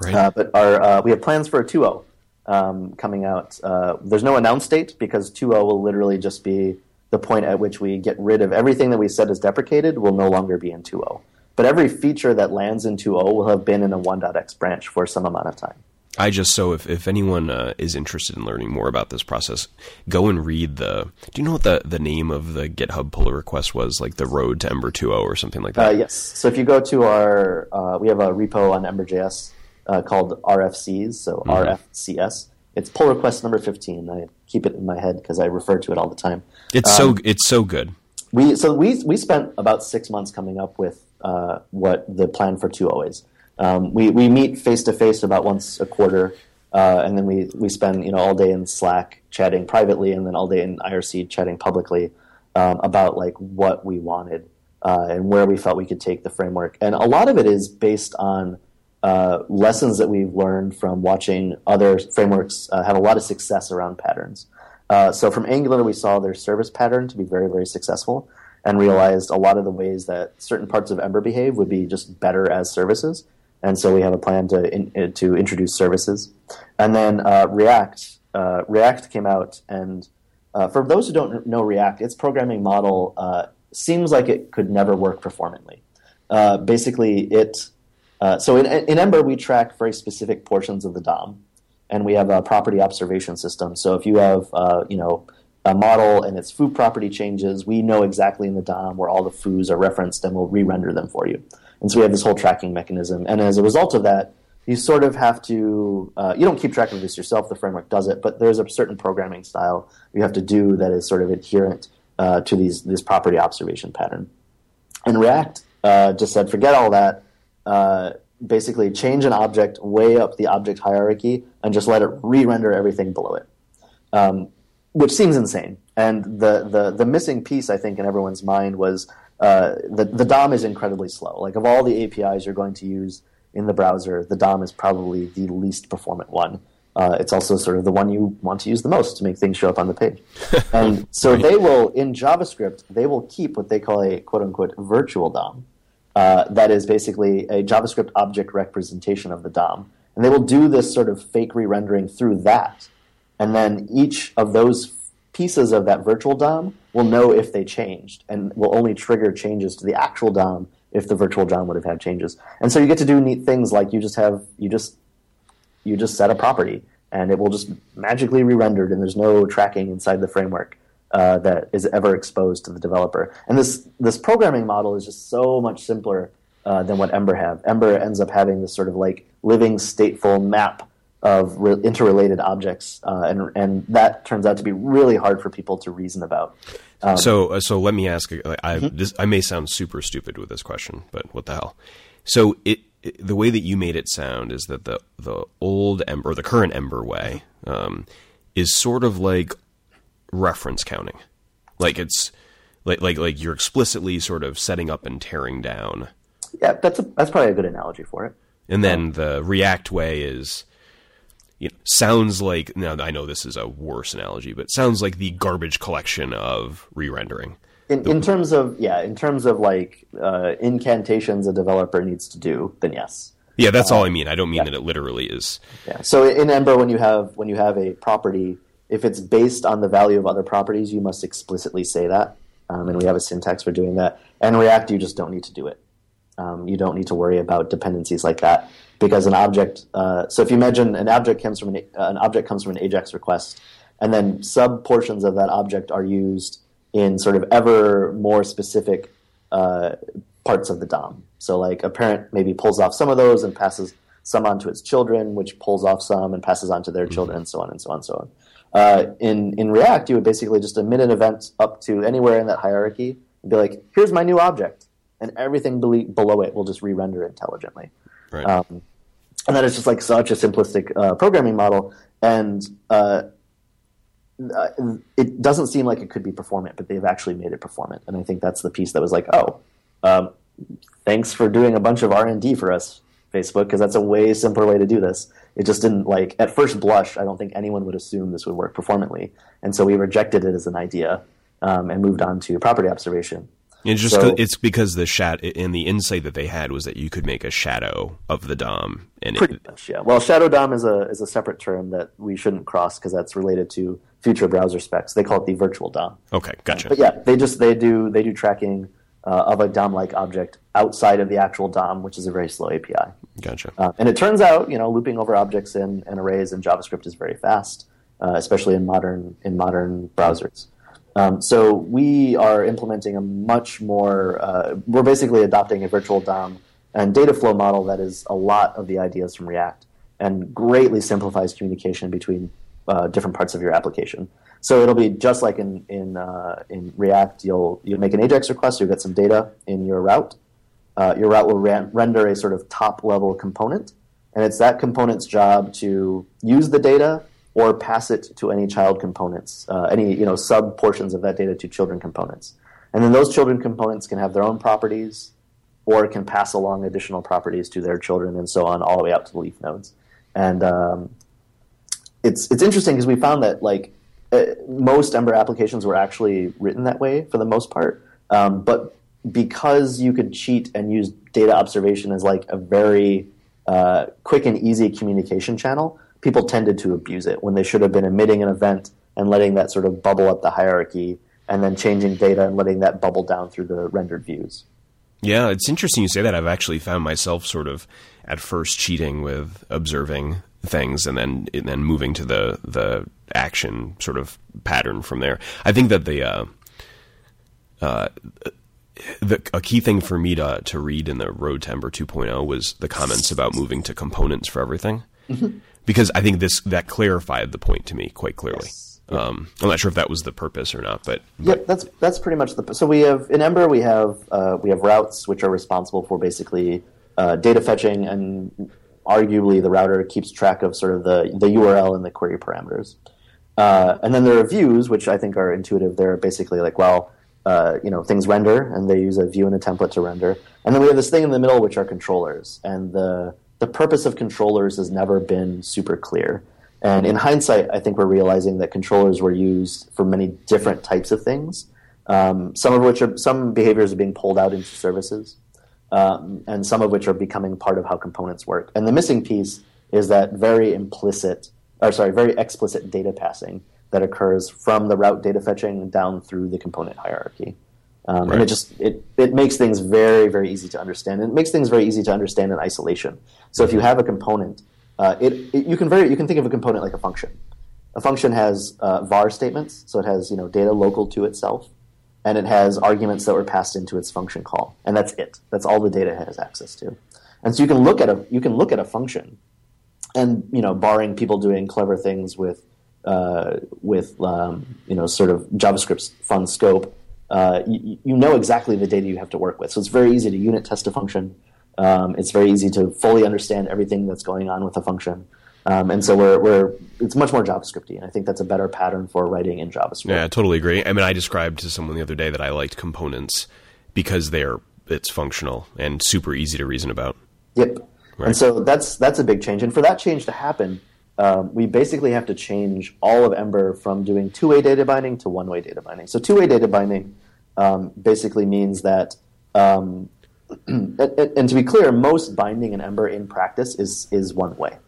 [SPEAKER 1] Right.
[SPEAKER 2] Uh, but our uh, we have plans for a 2.0 um, coming out. Uh, there's no announced date because 2.0 will literally just be the point at which we get rid of everything that we said is deprecated will no longer be in 2.0. But every feature that lands in 2.0 will have been in a 1.x branch for some amount of time.
[SPEAKER 1] I just so if if anyone uh, is interested in learning more about this process, go and read the. Do you know what the the name of the GitHub pull request was? Like the Road to Ember 2.0 or something like that.
[SPEAKER 2] Uh, yes. So if you go to our, uh, we have a repo on Ember.js uh, called RFCs. So
[SPEAKER 1] Mm-hmm.
[SPEAKER 2] RFCS. It's pull request number fifteen. I keep it in my head because I refer to it all the time.
[SPEAKER 1] It's
[SPEAKER 2] um,
[SPEAKER 1] so it's so good.
[SPEAKER 2] We so we we spent about six months coming up with uh, what the plan for 2.0 is. Um, we we meet face to face about once a quarter, uh, and then we we spend you know all day in Slack chatting privately, and then all day in IRC chatting publicly um, about like what we wanted uh, and where we felt we could take the framework. And a lot of it is based on uh, lessons that we've learned from watching other frameworks uh, have a lot of success around patterns. Uh, so from Angular, we saw their service pattern to be very, very successful and realized a lot of the ways that certain parts of Ember behave would be just better as services. And so we have a plan to in, uh, to introduce services. And then uh, React uh, React came out, and for those who don't know React, its programming model seems like it could never work performantly. Basically, it uh, so in, in Ember we track very specific portions of the DOM, and we have a property observation system. So if you have uh, you know a model and its foo property changes, we know exactly in the DOM where all the foos are referenced, and we'll re-render them for you. And so we have this whole tracking mechanism. And as a result of that, you sort of have to uh, you don't keep track of this yourself. The framework does it, but there's a certain programming style you have to do that is sort of adherent uh, to these this property observation pattern. And React uh, just said, forget all that. Uh, basically, change an object way up the object hierarchy and just let it re-render everything below it, um, which seems insane. And the, the the missing piece, I think, in everyone's mind was uh, the the DOM is incredibly slow. Like of all the APIs you're going to use in the browser, the DOM is probably the least performant one. Uh, it's also sort of the one you want to use the most to make things show up on the page. And so they will, in JavaScript, they will keep what they call a quote unquote virtual DOM. Uh, that is basically a JavaScript object representation of the DOM. And they will do this sort of fake re rendering through that. And then each of those pieces of that virtual DOM will know if they changed and will only trigger changes to the actual DOM if the virtual DOM would have had changes. And so you get to do neat things like you just have, you just you just set a property and it will just magically re-rendered and there's no tracking inside the framework uh, that is ever exposed to the developer and this this programming model is just so much simpler uh, than what ember have ember ends up having this sort of like living stateful map of re- interrelated objects uh, and and that turns out to be really hard for people to reason about um,
[SPEAKER 1] so uh, so let me ask. I I,
[SPEAKER 2] Mm-hmm.
[SPEAKER 1] this, I may sound super stupid with this question, but what the hell? So it, it the way that you made it sound is that the the old Ember the current Ember way um, is sort of like reference counting, like it's like like like you're explicitly sort of setting up and tearing down,
[SPEAKER 2] yeah that's a, that's probably a good analogy for it
[SPEAKER 1] and then the React way is. You know, sounds like now I know this is a worse analogy, but sounds like the garbage collection of re-rendering.
[SPEAKER 2] In, in terms of yeah, in terms of like uh, incantations a developer needs to do, then yes.
[SPEAKER 1] Yeah, that's all I mean. I don't mean that it literally is.
[SPEAKER 2] Yeah. So in Ember, when you have when you have a property, if it's based on the value of other properties, you must explicitly say that, um, and we have a syntax for doing that. And React, you just don't need to do it. Um, you don't need to worry about dependencies like that because an object. Uh, so if you imagine an object comes from an, uh, an object comes from an AJAX request, and then sub portions of that object are used in sort of ever more specific uh, parts of the DOM. So like a parent maybe pulls off some of those and passes some on to its children, which pulls off some and passes on to their children, and so on and so on and so on. Uh, in in React, you would basically just emit an event up to anywhere in that hierarchy and be like, "Here's my new object," and everything bele- below it will just re-render intelligently.
[SPEAKER 1] Right.
[SPEAKER 2] Um, and that is just like such a simplistic uh, programming model, and uh, uh, it doesn't seem like it could be performant, but they've actually made it performant, and I think that's the piece that was like, oh, um, thanks for doing a bunch of R and D for us, Facebook, because that's a way simpler way to do this. It just didn't like at first blush. I don't think anyone would assume this would work performantly, and so we rejected it as an idea um, and moved on to property observation.
[SPEAKER 1] It's just
[SPEAKER 2] So-
[SPEAKER 1] it's because the shat and the insight that they had was that you could make a shadow of the DOM, and
[SPEAKER 2] Pretty
[SPEAKER 1] it,
[SPEAKER 2] much, yeah. Well, Shadow DOM is a is a separate term that we shouldn't cross because that's related to future browser specs. They call it the virtual DOM.
[SPEAKER 1] okay, gotcha.
[SPEAKER 2] But yeah, they just they do they do tracking uh, of a DOM like object outside of the actual DOM, which is a very slow API.
[SPEAKER 1] Gotcha.
[SPEAKER 2] Uh, and it turns out, you know, looping over objects in, and arrays in JavaScript is very fast, uh, especially in modern in modern browsers. Um, so we are implementing a much more. Uh, we're basically adopting a virtual DOM and data flow model that is a lot of the ideas from React and greatly simplifies communication between uh, different parts of your application. So it'll be just like in in uh, in React. You'll you'll make an AJAX request. You'll get some data in your route. Uh, your route will ran, render a sort of top level component, and it's that component's job to use the data or pass it to any child components, uh, any you know sub portions of that data to children components, and then those children components can have their own properties, or can pass along additional properties to their children, and so on, all the way out to the leaf nodes. And um, it's it's interesting because we found that like most Ember applications were actually written that way for the most part, um, but because you could cheat and use data observation as like a very uh, quick and easy communication channel, people tended to abuse it when they should have been emitting an event and letting that sort of bubble up the hierarchy and then changing data and letting that bubble down through the rendered views.
[SPEAKER 1] Yeah, it's interesting you say that. I've actually found myself sort of at first cheating with observing things and then and then moving to the the action sort of pattern from there. I think that the uh, uh, the, a key thing for me to to read in the Road to Ember 2.0 was the comments about moving to components for everything, mm-hmm. because I think this that clarified the point to me quite clearly. Yes. Um, I'm not sure if that was the purpose or not, but
[SPEAKER 2] yeah, that's that's pretty much the. So we have in Ember we have uh, we have routes which are responsible for basically uh, data fetching, and arguably the router keeps track of sort of the the URL and the query parameters. Uh, and then there are views, which I think are intuitive. They're basically like, well, uh, you know, things render, and they use a view and a template to render. And then we have this thing in the middle, which are controllers. And the the purpose of controllers has never been super clear. And in hindsight, I think we're realizing that controllers were used for many different types of things. Um, some of which are some behaviors are being pulled out into services, um, and some of which are becoming part of how components work. And the missing piece is that very implicit, or sorry, very explicit data passing that occurs from the route data fetching down through the component hierarchy. Um, right. And it just it, it makes things very very easy to understand, and it makes things very easy to understand in isolation. So if you have a component, uh, it, it, you can very you can think of a component like a function. A function has uh, var statements, so it has you know data local to itself, and it has arguments that were passed into its function call, and that's it. That's all the data it has access to. And so you can look at a you can look at a function, and you know, barring people doing clever things with uh, with um, you know sort of JavaScript's fun scope, uh, you, you, know exactly the data you have to work with. So it's very easy to unit test a function. Um, it's very easy to fully understand everything that's going on with a function. Um, and so we're, we're it's much more JavaScripty, and I think that's a better pattern for writing in JavaScript.
[SPEAKER 1] Yeah, I totally agree. I mean, I described to someone the other day that I liked components because they're it's functional and super easy to reason about.
[SPEAKER 2] Yep. Right. And so that's that's a big change. And for that change to happen, um, we basically have to change all of Ember from doing two-way data binding to one-way data binding. So two-way data binding um, basically means that um, and, and, to be clear, most binding in Ember in practice is is one way.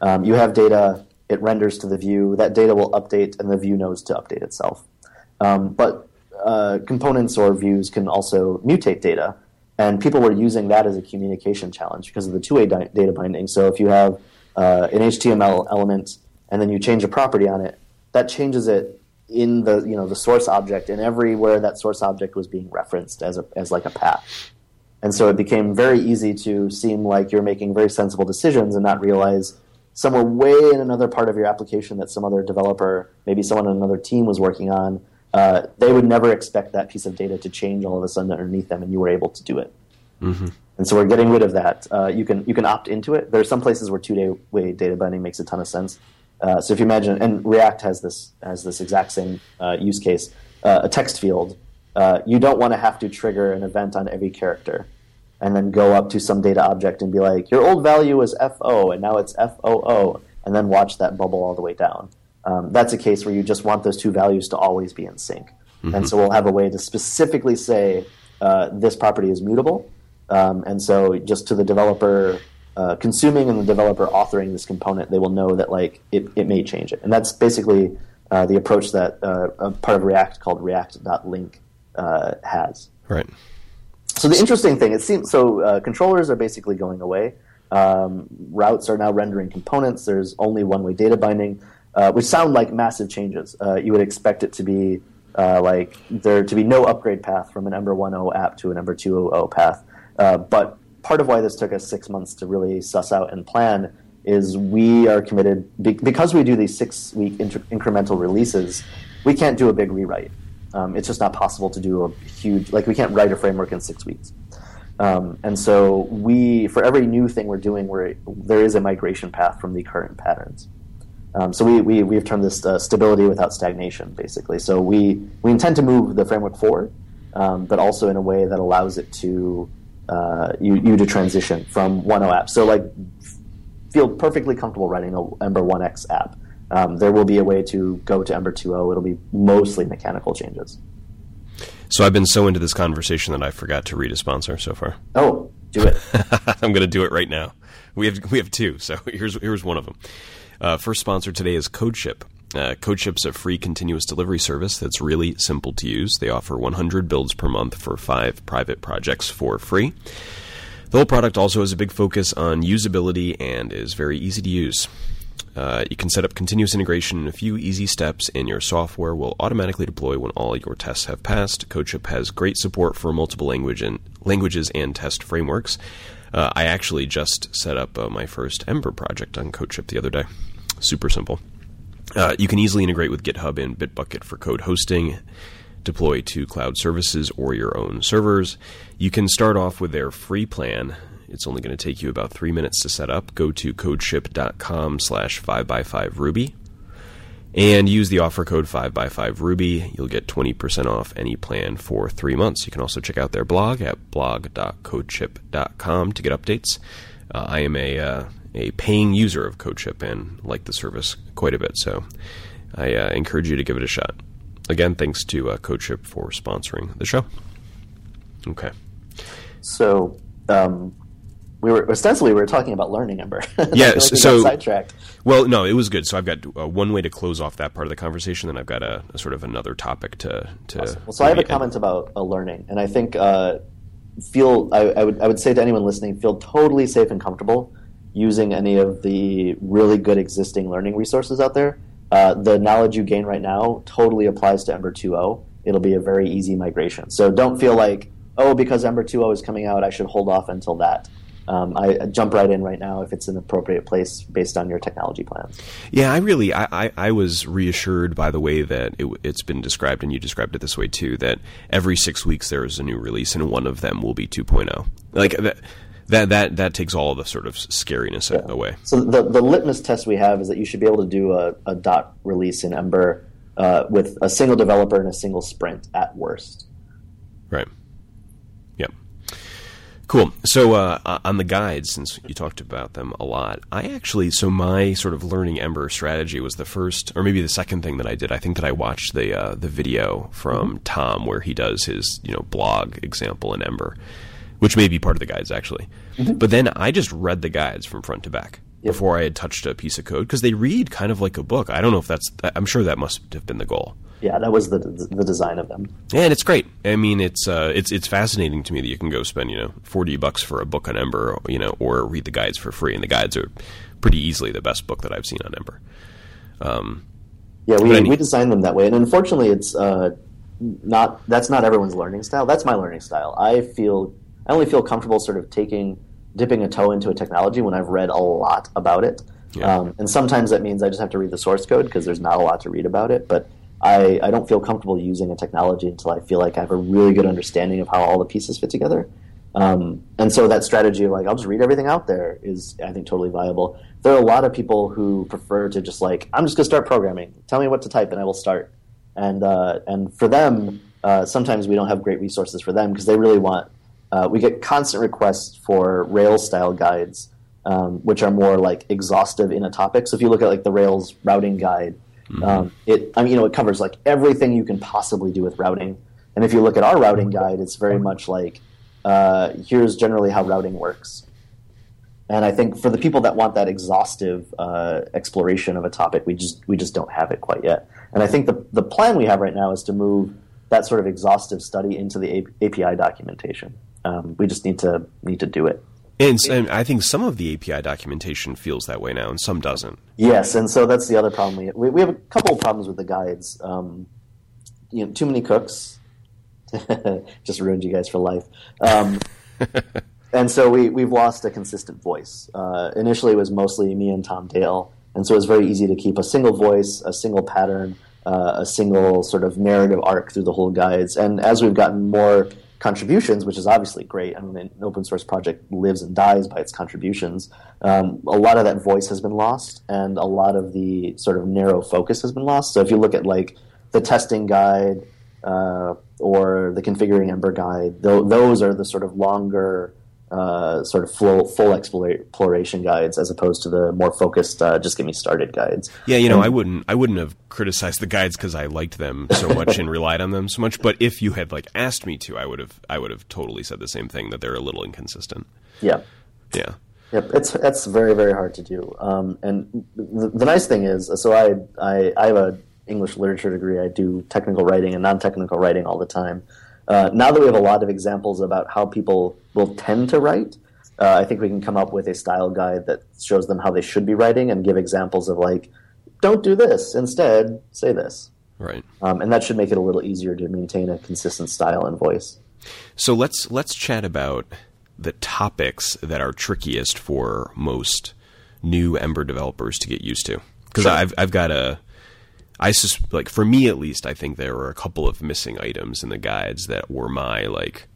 [SPEAKER 2] Um, you have data, it renders to the view, that data will update, and the view knows to update itself. Um, but uh, components or views can also mutate data, and people were using that as a communication challenge because of the two-way di- data binding. So if you have uh, an HTML element and then you change a property on it, that changes it in the you know the source object and everywhere that source object was being referenced as a as like a path. And so it became very easy to seem like you're making very sensible decisions and not realize somewhere way in another part of your application that some other developer, maybe someone on another team was working on, uh, they would never expect that piece of data to change all of a sudden underneath them, and you were able to do it. Mm-hmm. And so we're getting rid of that. Uh, you can you can opt into it. There are some places where two-day way data binding makes a ton of sense. Uh, so if you imagine, and React has this has this exact same uh, use case, uh, a text field. Uh, you don't want to have to trigger an event on every character and then go up to some data object and be like, your old value was FO and now it's FOO, and then watch that bubble all the way down. Um, that's a case where you just want those two values to always be in sync. Mm-hmm. And so we'll have a way to specifically say uh, this property is mutable. Um, and so just to the developer uh, consuming and the developer authoring this component, they will know that like it, it may change it. And that's basically uh, the approach that uh, a part of React called React.link uh, has.
[SPEAKER 1] Right.
[SPEAKER 2] So the interesting thing, it seems so uh, controllers are basically going away. Um, routes are now rendering components. There's only one-way data binding, uh, which sound like massive changes. Uh, you would expect it to be uh, like there to be no upgrade path from an Ember 1.0 app to an Ember 2.0 path. Uh, but part of why this took us six months to really suss out and plan is we are committed be- because we do these six-week inter- incremental releases. We can't do a big rewrite. Um, it's just not possible to do a huge like we can't write a framework in six weeks. Um, and so we, for every new thing we're doing, we're, there is a migration path from the current patterns. Um, so we, we, we've termed this uh, stability without stagnation, basically. So we, we intend to move the framework forward, um, but also in a way that allows it to uh, you, you to transition from 1.0 app. So like feel perfectly comfortable writing a Ember 1x app. Um, there will be a way to go to Ember 2.0. It'll be mostly mechanical changes.
[SPEAKER 1] So I've been so into this conversation that I forgot to read a sponsor so far.
[SPEAKER 2] Oh, do it.
[SPEAKER 1] I'm going to do it right now. We have we have two, so here's here's one of them. Uh, first sponsor today is CodeShip. Uh, CodeShip's a free continuous delivery service that's really simple to use. They offer 100 builds per month for five private projects for free. The whole product also has a big focus on usability and is very easy to use. Uh, you can set up continuous integration in a few easy steps, and your software will automatically deploy when all your tests have passed. CodeShip has great support for multiple language and languages and test frameworks. Uh, I actually just set up uh, my first Ember project on CodeShip the other day. Super simple. Uh, you can easily integrate with GitHub and Bitbucket for code hosting, deploy to cloud services or your own servers. You can start off with their free plan it's only going to take you about three minutes to set up. Go to codeship.com slash 5by5ruby and use the offer code 5by5ruby. You'll get 20% off any plan for three months. You can also check out their blog at blog.codeship.com to get updates. Uh, I am a, uh, a paying user of CodeShip and like the service quite a bit, so I uh, encourage you to give it a shot. Again, thanks to uh, CodeShip for sponsoring the show. Okay.
[SPEAKER 2] So, um, we were ostensibly we were talking about learning Ember.
[SPEAKER 1] yeah, so
[SPEAKER 2] sidetracked.
[SPEAKER 1] Well, no, it was good. So I've got uh, one way to close off that part of the conversation, then I've got a, a sort of another topic to to.
[SPEAKER 2] Awesome. Well, so I have a comment end. about uh, learning, and I think uh, feel I, I, would I would say to anyone listening, feel totally safe and comfortable using any of the really good existing learning resources out there. Uh, the knowledge you gain right now totally applies to Ember 2.0. It'll be a very easy migration. So don't feel like, oh, because Ember 2.0 is coming out, I should hold off until that um, I jump right in right now if it's an appropriate place based on your technology plans.
[SPEAKER 1] Yeah, I really, I, I, I was reassured by the way that it, has been described, and you described it this way too, that every six weeks there is a new release, and one of them will be 2.0. Like that. That, that that takes all the sort of scariness yeah. away.
[SPEAKER 2] So the the litmus test we have is that you should be able to do a, a dot release in Ember uh, with a single developer and a single sprint at worst.
[SPEAKER 1] Right. Cool. So uh, on the guides, since you talked about them a lot, I actually so my sort of learning Ember strategy was the first, or maybe the second thing that I did. I think that I watched the uh, the video from mm-hmm. Tom where he does his you know blog example in Ember, which may be part of the guides actually. Mm-hmm. But then I just read the guides from front to back yep. before I had touched a piece of code because they read kind of like a book. I don't know if that's. I'm sure that must have been the goal
[SPEAKER 2] yeah, that was the the design of them.
[SPEAKER 1] Yeah, and it's great. I mean, it's uh, it's it's fascinating to me that you can go spend you know forty bucks for a book on Ember, or, you know, or read the guides for free, and the guides are pretty easily the best book that I've seen on Ember. Um,
[SPEAKER 2] yeah, we we designed them that way, and unfortunately, it's uh, not that's not everyone's learning style. That's my learning style. I feel I only feel comfortable sort of taking dipping a toe into a technology when I've read a lot about it. Yeah. Um, and sometimes that means I just have to read the source code because there's not a lot to read about it. But I, I don't feel comfortable using a technology until I feel like I have a really good understanding of how all the pieces fit together. Um, and so that strategy of like I'll just read everything out there is I think totally viable. There are a lot of people who prefer to just like I'm just gonna start programming. Tell me what to type and I will start. And uh, and for them, uh, sometimes we don't have great resources for them because they really want. Uh, we get constant requests for Rails style guides, um, which are more like exhaustive in a topic. So if you look at like the Rails routing guide, Mm-hmm. Um, it, I mean, you know, it covers like everything you can possibly do with routing. And if you look at our routing guide, it's very much like uh, here's generally how routing works. And I think for the people that want that exhaustive uh, exploration of a topic, we just we just don't have it quite yet. And I think the the plan we have right now is to move that sort of exhaustive study into the API documentation. Um, we just need to need to do it.
[SPEAKER 1] And, and, I think some of the API documentation feels that way now, and some doesn't.
[SPEAKER 2] Yes, and so that's the other problem. We, we have a couple of problems with the guides. Um, you know, too many cooks. Just ruined you guys for life. Um, and so we, we've lost a consistent voice. Uh, initially, it was mostly me and Tom Dale, and so it was very easy to keep a single voice, a single pattern, uh, a single sort of narrative arc through the whole guides. And as we've gotten more contributions, which is obviously great. I mean, an open source project lives and dies by its contributions. Um, a lot of that voice has been lost, and a lot of the sort of narrow focus has been lost. So if you look at like the testing guide uh, or the configuring Ember guide, th- those are the sort of longer uh, sort of full full exploration guides as opposed to the more focused uh, just get me started guides.
[SPEAKER 1] Yeah, you know, I wouldn't I wouldn't have criticized the guides because I liked them so much and relied on them so much. But if you had like asked me to, I would have I would have totally said the same thing that they're a little inconsistent.
[SPEAKER 2] Yeah.
[SPEAKER 1] Yeah.
[SPEAKER 2] Yep, it's it's very very hard to do. Um, and the, the, nice thing is, so I, I I have a English literature degree. I do technical writing and non technical writing all the time. Uh, now that we have a lot of examples about how people will tend to write, uh, I think we can come up with a style guide that shows them how they should be writing and give examples of like, don't do this. Instead, say this.
[SPEAKER 1] Right.
[SPEAKER 2] Um, and that should make it a little easier to maintain a consistent style and voice.
[SPEAKER 1] So let's let's chat about the topics that are trickiest for most new Ember developers to get used to. Because sure. I've I've got a I sus- like for me at least, I think there were a couple of missing items in the guides that were my like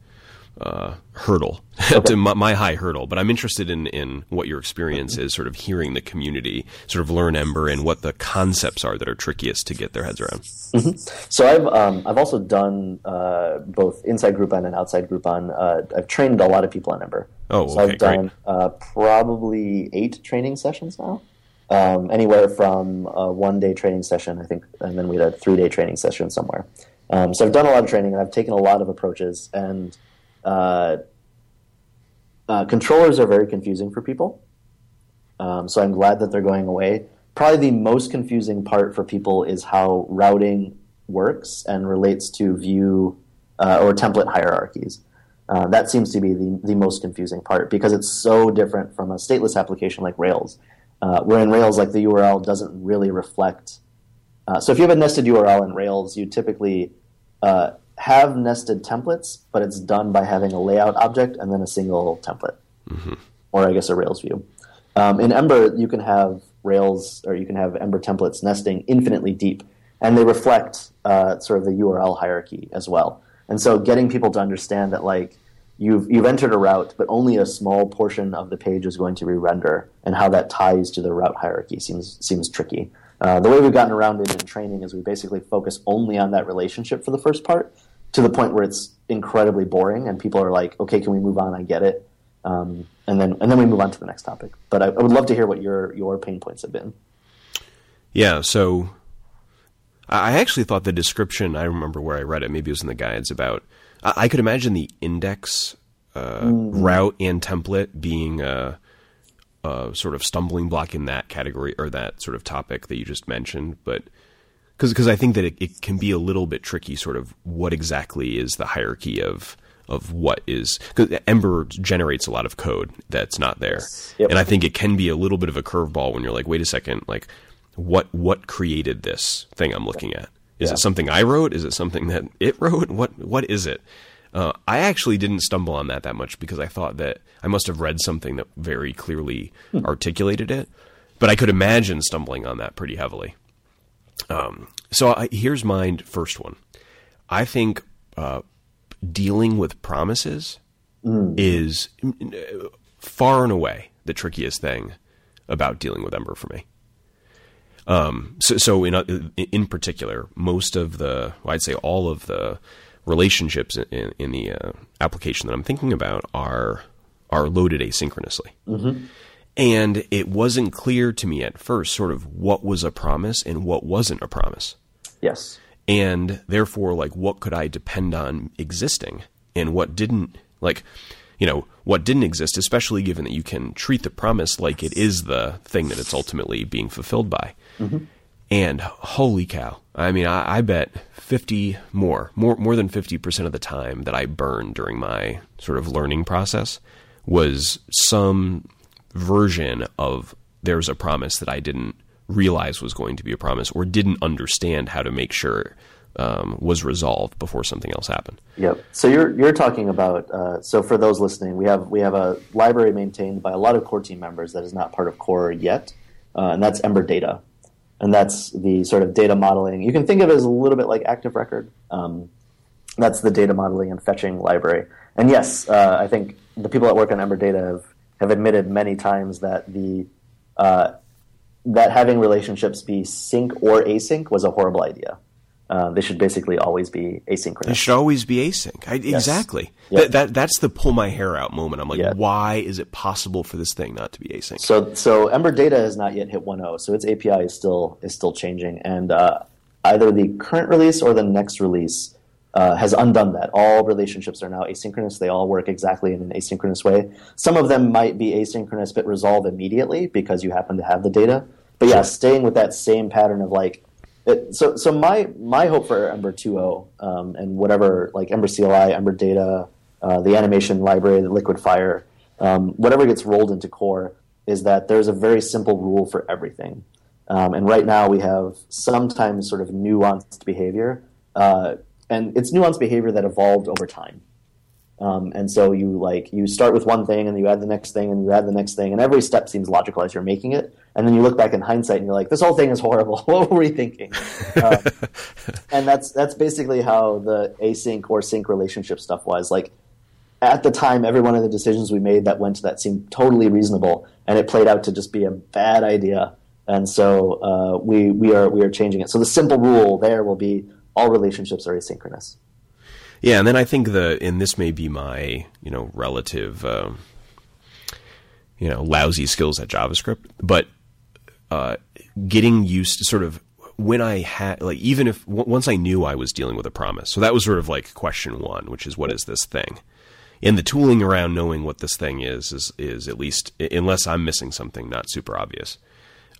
[SPEAKER 1] uh, hurdle okay. to my, my, high hurdle. But I'm interested in in what your experience is, sort of hearing the community sort of learn Ember and what the concepts are that are trickiest to get their heads around.
[SPEAKER 2] Mm-hmm. So I've um, I've also done uh, both inside Groupon and outside Groupon. Uh, I've trained a lot of people on Ember.
[SPEAKER 1] Oh,
[SPEAKER 2] so
[SPEAKER 1] okay,
[SPEAKER 2] I've done uh, probably eight training sessions now um, anywhere from a one day training session, I think, and then we had a three day training session somewhere. Um, so I've done a lot of training and I've taken a lot of approaches, and uh, uh, controllers are very confusing for people. Um, so I'm glad that they're going away. Probably the most confusing part for people is how routing works and relates to view uh, or template hierarchies. Uh, that seems to be the, the most confusing part because it's so different from a stateless application like Rails. Uh, where in Rails, like the URL doesn't really reflect. Uh, so if you have a nested URL in Rails, you typically uh, have nested templates, but it's done by having a layout object and then a single template, mm-hmm. or I guess a Rails view. Um, in Ember, you can have Rails or you can have Ember templates nesting infinitely deep, and they reflect uh, sort of the URL hierarchy as well. And so, getting people to understand that like you've you've entered a route, but only a small portion of the page is going to re-render, and how that ties to the route hierarchy seems seems tricky. Uh, the way we've gotten around it in training is we basically focus only on that relationship for the first part, to the point where it's incredibly boring, and people are like, "Okay, can we move on? I get it." Um, and then and then we move on to the next topic. But I, I would love to hear what your your pain points have been.
[SPEAKER 1] Yeah, so I actually thought the description. I remember where I read it. Maybe it was in the guides about I could imagine the index uh, route and template being a, a, sort of stumbling block in that category or that sort of topic that you just mentioned, but because I think that it, it, can be a little bit tricky, sort of what exactly is the hierarchy of of what is because Ember generates a lot of code that's not there, yep. and I think it can be a little bit of a curveball when you're like, wait a second, like what what created this thing I'm looking at? Is yeah. it something I wrote? Is it something that it wrote? What what is it? Uh, I actually didn't stumble on that that much because I thought that I must have read something that very clearly hmm. articulated it, but I could imagine stumbling on that pretty heavily. Um, so I, here's my first one. I think uh, dealing with promises mm. is far and away the trickiest thing about dealing with Ember for me. Um, so, so in in particular, most of the, well, I'd say all of the relationships in, in the uh, application that I'm thinking about are are loaded asynchronously. Mm-hmm. And it wasn't clear to me at first, sort of what was a promise and what wasn't a promise.
[SPEAKER 2] Yes.
[SPEAKER 1] And therefore, like, what could I depend on existing and what didn't? Like, you know, what didn't exist, especially given that you can treat the promise like it is the thing that it's ultimately being fulfilled by. Mm-hmm. And holy cow! I mean, I, I, bet fifty more, more more than fifty percent of the time that I burned during my sort of learning process was some version of there's a promise that I didn't realize was going to be a promise or didn't understand how to make sure um, was resolved before something else happened.
[SPEAKER 2] Yep. So you're you're talking about. Uh, so for those listening, we have we have a library maintained by a lot of core team members that is not part of core yet, uh, and that's Ember Data, and that's the sort of data modeling. You can think of it as a little bit like Active Record. Um, that's the data modeling and fetching library. And yes, uh, I think the people that work on Ember Data have, have admitted many times that the uh, that having relationships be sync or async was a horrible idea. Uh, they should basically always be asynchronous.
[SPEAKER 1] They should always be async. I, yes. Exactly. Yep. That, that that's the pull my hair out moment. I'm like, yep. why is it possible for this thing not to be async?
[SPEAKER 2] So so Ember Data has not yet hit 1.0, so its API is still is still changing, and uh, either the current release or the next release uh, has undone that. All relationships are now asynchronous. They all work exactly in an asynchronous way. Some of them might be asynchronous but resolve immediately because you happen to have the data. But yeah, staying with that same pattern of like it, so so my my hope for Ember 2.0 um, and whatever like Ember CLI, Ember Data, uh, the animation library, the Liquid Fire, um, whatever gets rolled into core is that there's a very simple rule for everything. Um, and right now we have sometimes sort of nuanced behavior, uh, and it's nuanced behavior that evolved over time. Um, and so you like you start with one thing and you add the next thing and you add the next thing and every step seems logical as you're making it. And then you look back in hindsight and you're like this whole thing is horrible. What were we thinking? Um, and that's that's basically how the async or sync relationship stuff was. Like at the time every one of the decisions we made that went to that seemed totally reasonable and it played out to just be a bad idea. And so uh, we we are we are changing it. So the simple rule there will be all relationships are asynchronous
[SPEAKER 1] yeah, and then I think the and this may be my you know relative um, you know lousy skills at JavaScript, but uh, getting used to sort of when I had like even if w- once I knew I was dealing with a promise, so that was sort of like question one, which is what is this thing? And the tooling around knowing what this thing is is is at least unless I'm missing something not super obvious.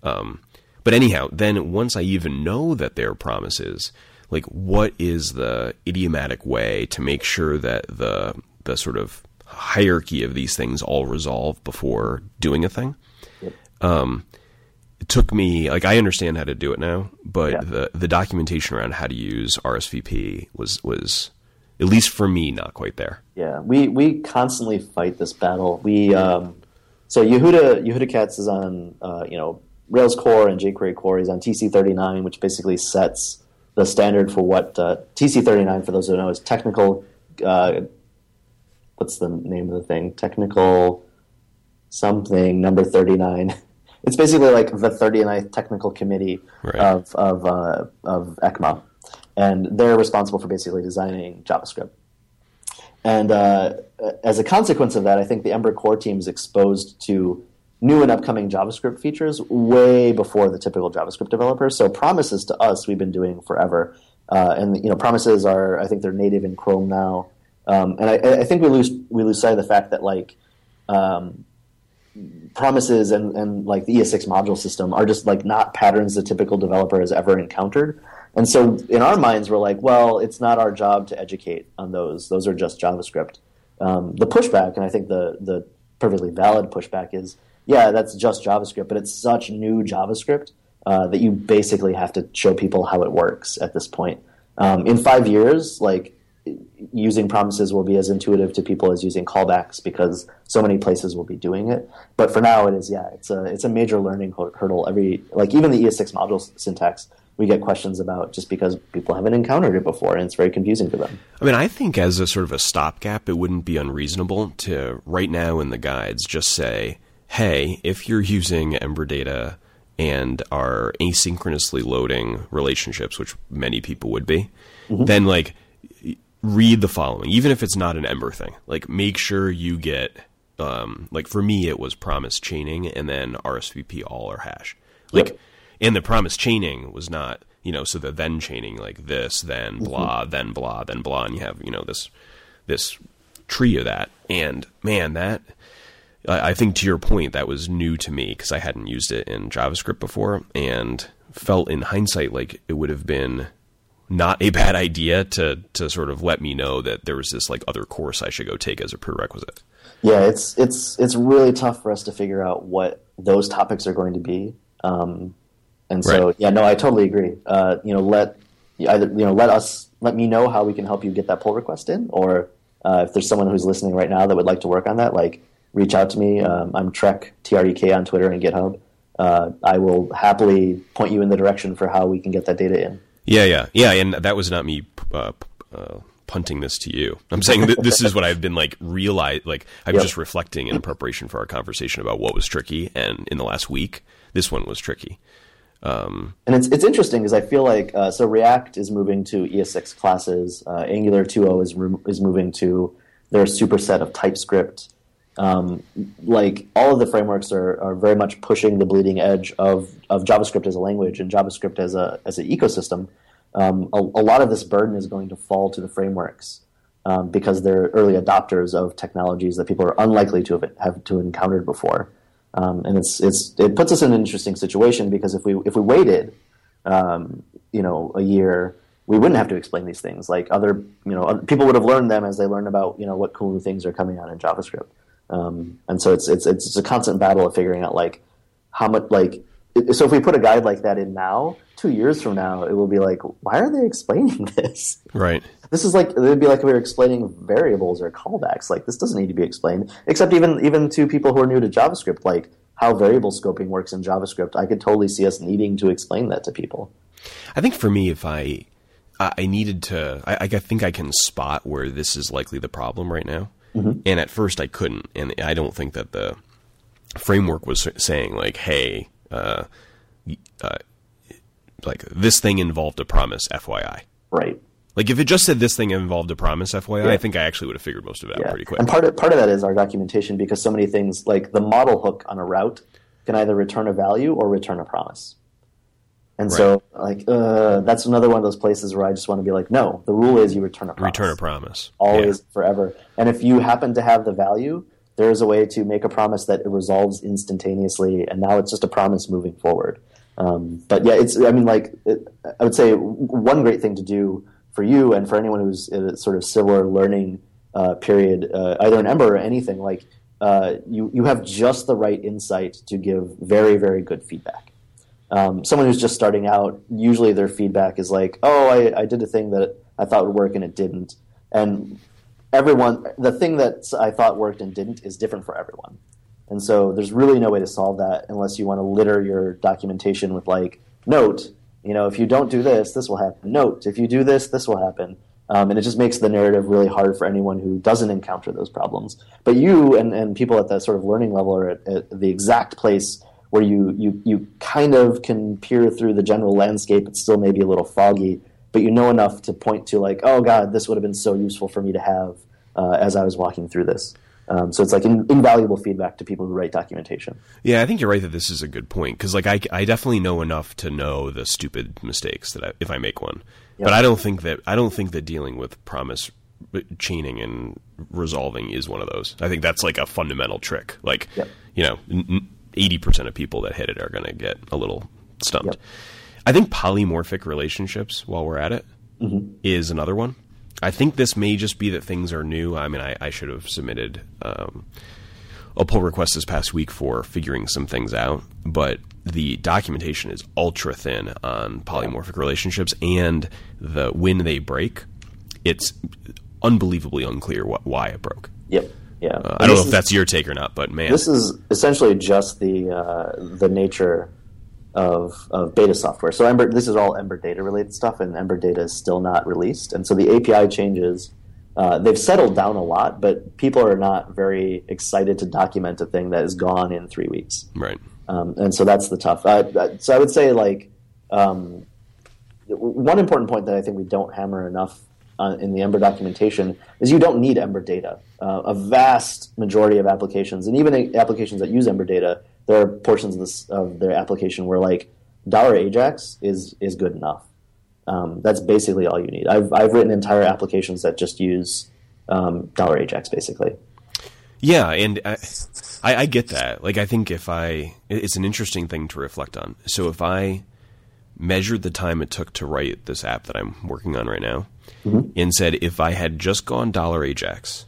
[SPEAKER 1] Um, but anyhow, then once I even know that there are promises, like what is the idiomatic way to make sure that the the sort of hierarchy of these things all resolve before doing a thing. Yep. Um, it took me like I understand how to do it now, but yeah. the the documentation around how to use RSVP was was at least for me not quite there.
[SPEAKER 2] Yeah, we we constantly fight this battle. We um, so Yehuda Yehuda Katz is on uh, you know Rails core and jQuery core. He's on TC39, which basically sets the standard for what uh, TC39, for those who don't know, is technical. Uh, what's the name of the thing? Technical something number 39. It's basically like the 39th technical committee right. of of, uh, of ECMA, and they're responsible for basically designing JavaScript. And uh, as a consequence of that, I think the Ember core team is exposed to new and upcoming JavaScript features way before the typical JavaScript developer. So promises to us we've been doing forever, uh, and you know promises are I think they're native in Chrome now, um, and I, I, think we lose we lose sight of the fact that like. Um, promises and, and like the ES6 module system are just like not patterns the typical developer has ever encountered. And so in our minds, we're like, well, it's not our job to educate on those. Those are just JavaScript. Um, the pushback, and I think the the perfectly valid pushback is, yeah, that's just JavaScript, but it's such new JavaScript uh, that you basically have to show people how it works at this point. Um, in five years, like using promises will be as intuitive to people as using callbacks because so many places will be doing it. But for now, it is yeah, it's a it's a major learning hurdle. Every like even the ES6 module syntax we get questions about just because people haven't encountered it before and it's very confusing to them.
[SPEAKER 1] I mean, I think as a sort of a stopgap, it wouldn't be unreasonable to right now in the guides just say hey, if you're using Ember data and are asynchronously loading relationships, which many people would be, mm-hmm. then like read the following, even if it's not an Ember thing. Like make sure you get um, like for me it was promise chaining and then RSVP all or hash. Like yep. and the promise chaining was not, you know, so the then chaining like this, then mm-hmm. blah, mm-hmm. then blah, then blah, and you have, you know, this this tree of that. And man, that I think to your point, that was new to me because I hadn't used it in JavaScript before and felt in hindsight like it would have been not a bad idea to to sort of let me know that there was this like other course I should go take as a prerequisite.
[SPEAKER 2] Yeah, it's it's it's really tough for us to figure out what those topics are going to be. Um, and so,
[SPEAKER 1] Right.
[SPEAKER 2] yeah, no, I totally agree. Uh, you know, let either you know let us let me know how we can help you get that pull request in, or uh, if there's someone who's listening right now that would like to work on that, like reach out to me. Um, I'm Trek T R E K on Twitter and GitHub. Uh, I will happily point you in the direction for how we can get that data in.
[SPEAKER 1] Yeah, yeah, yeah, and that was not me uh, uh, punting this to you. I'm saying that this is what I've been like realize. Like I'm
[SPEAKER 2] Yep.
[SPEAKER 1] just reflecting in preparation for our conversation about what was tricky, and in the last week, this one was tricky.
[SPEAKER 2] And it's it's interesting because I feel like uh, so React is moving to ES6 classes. Uh, Angular 2.0 is re- is moving to their superset of TypeScript. Um, like all of the frameworks are, are very much pushing the bleeding edge of, of JavaScript as a language and JavaScript as a as an ecosystem. Um, a, a lot of this burden is going to fall to the frameworks um, because they're early adopters of technologies that people are unlikely to have, have to encountered before. Um, and it's it's it puts us in an interesting situation because if we if we waited, um, you know, a year, we wouldn't have to explain these things. Like other, you know, people would have learned them as they learn about you know what cool new things are coming out in JavaScript. Um, and so it's it's it's a constant battle of figuring out like how much like so if we put a guide like that in now, two years from now, it will be like, why are they explaining this?
[SPEAKER 1] Right.
[SPEAKER 2] This is like it would be like we were explaining variables or callbacks. Like this doesn't need to be explained. Except even even to people who are new to JavaScript, like how variable scoping works in JavaScript, I could totally see us needing to explain that to people.
[SPEAKER 1] I think for me, if I I I needed to, I, I think I can spot where this is likely the problem right now. And at first, I couldn't, and I don't think that the framework was saying like, "Hey, uh, uh, like this thing involved a promise, FYI."
[SPEAKER 2] Right.
[SPEAKER 1] Like if it just said this thing involved a promise, FYI, I think I actually would have figured most of it out pretty quick.
[SPEAKER 2] And part of part of that is our documentation because so many things like the model hook on a route can either return a value or return a promise. And so, like, uh, that's another one of those places where I just want to be like, no, the rule is you return a promise.
[SPEAKER 1] Return a promise.
[SPEAKER 2] always forever. And if you happen to have the value, there is a way to make a promise that it resolves instantaneously, and now it's just a promise moving forward. Um, but yeah, it's I mean, like it, I would say one great thing to do for you and for anyone who's in a sort of similar learning uh, period, uh, either in Ember or anything, like uh, you you have just the right insight to give very very good feedback um, someone who's just starting out, usually their feedback is like, "Oh, I, I did a thing that I thought would work and it didn't," and everyone, the thing that I thought worked and didn't is different for everyone, and so there's really no way to solve that unless you want to litter your documentation with like, "Note, you know, if you don't do this, this will happen." Note, if you do this, this will happen. Um, and it just makes the narrative really hard for anyone who doesn't encounter those problems. But you and, and people at that sort of learning level are at, at the exact place where you, you, you kind of can peer through the general landscape. It's still maybe a little foggy, but you know enough to point to like, oh God, this would have been so useful for me to have uh, as I was walking through this. Um, so it's like in, invaluable feedback to people who write documentation.
[SPEAKER 1] Yeah, I think you're right that this is a good point because, like, I, I definitely know enough to know the stupid mistakes that I, if I make one, but I don't think that I don't think that dealing with promise chaining and resolving is one of those. I think that's like a fundamental trick. Like, you know, eighty percent of people that hit it are going to get a little stumped.
[SPEAKER 2] Yep.
[SPEAKER 1] I think polymorphic relationships, while we're at it, is another one. I think this may just be that things are new. I mean, I, I should have submitted um, a pull request this past week for figuring some things out, but the documentation is ultra thin on polymorphic relationships, and the when they break, it's unbelievably unclear what, why it broke.
[SPEAKER 2] Yep. Yeah.
[SPEAKER 1] Uh, I don't know if that's your take or not, but man,
[SPEAKER 2] this is essentially just the uh, the nature of, of beta software. So Ember, this is all Ember data related stuff, and Ember data is still not released. And so the API changes. Uh, they've settled down a lot, but people are not very excited to document a thing that is gone in three weeks.
[SPEAKER 1] right.
[SPEAKER 2] Um, and so that's the tough. Uh, uh, so I would say like um, one important point that I think we don't hammer enough uh, in the Ember documentation is you don't need Ember data. Uh, a vast majority of applications, and even applications that use Ember data, there are portions of, this, of their application where like dollar $Ajax is is good enough. Um, that's basically all you need. I've I've written entire applications that just use um, dollar $Ajax basically.
[SPEAKER 1] Yeah, and I, I, I get that. Like, I think if I, it's an interesting thing to reflect on. So if I measured the time it took to write this app that I'm working on right now, and said if I had just gone dollar Ajax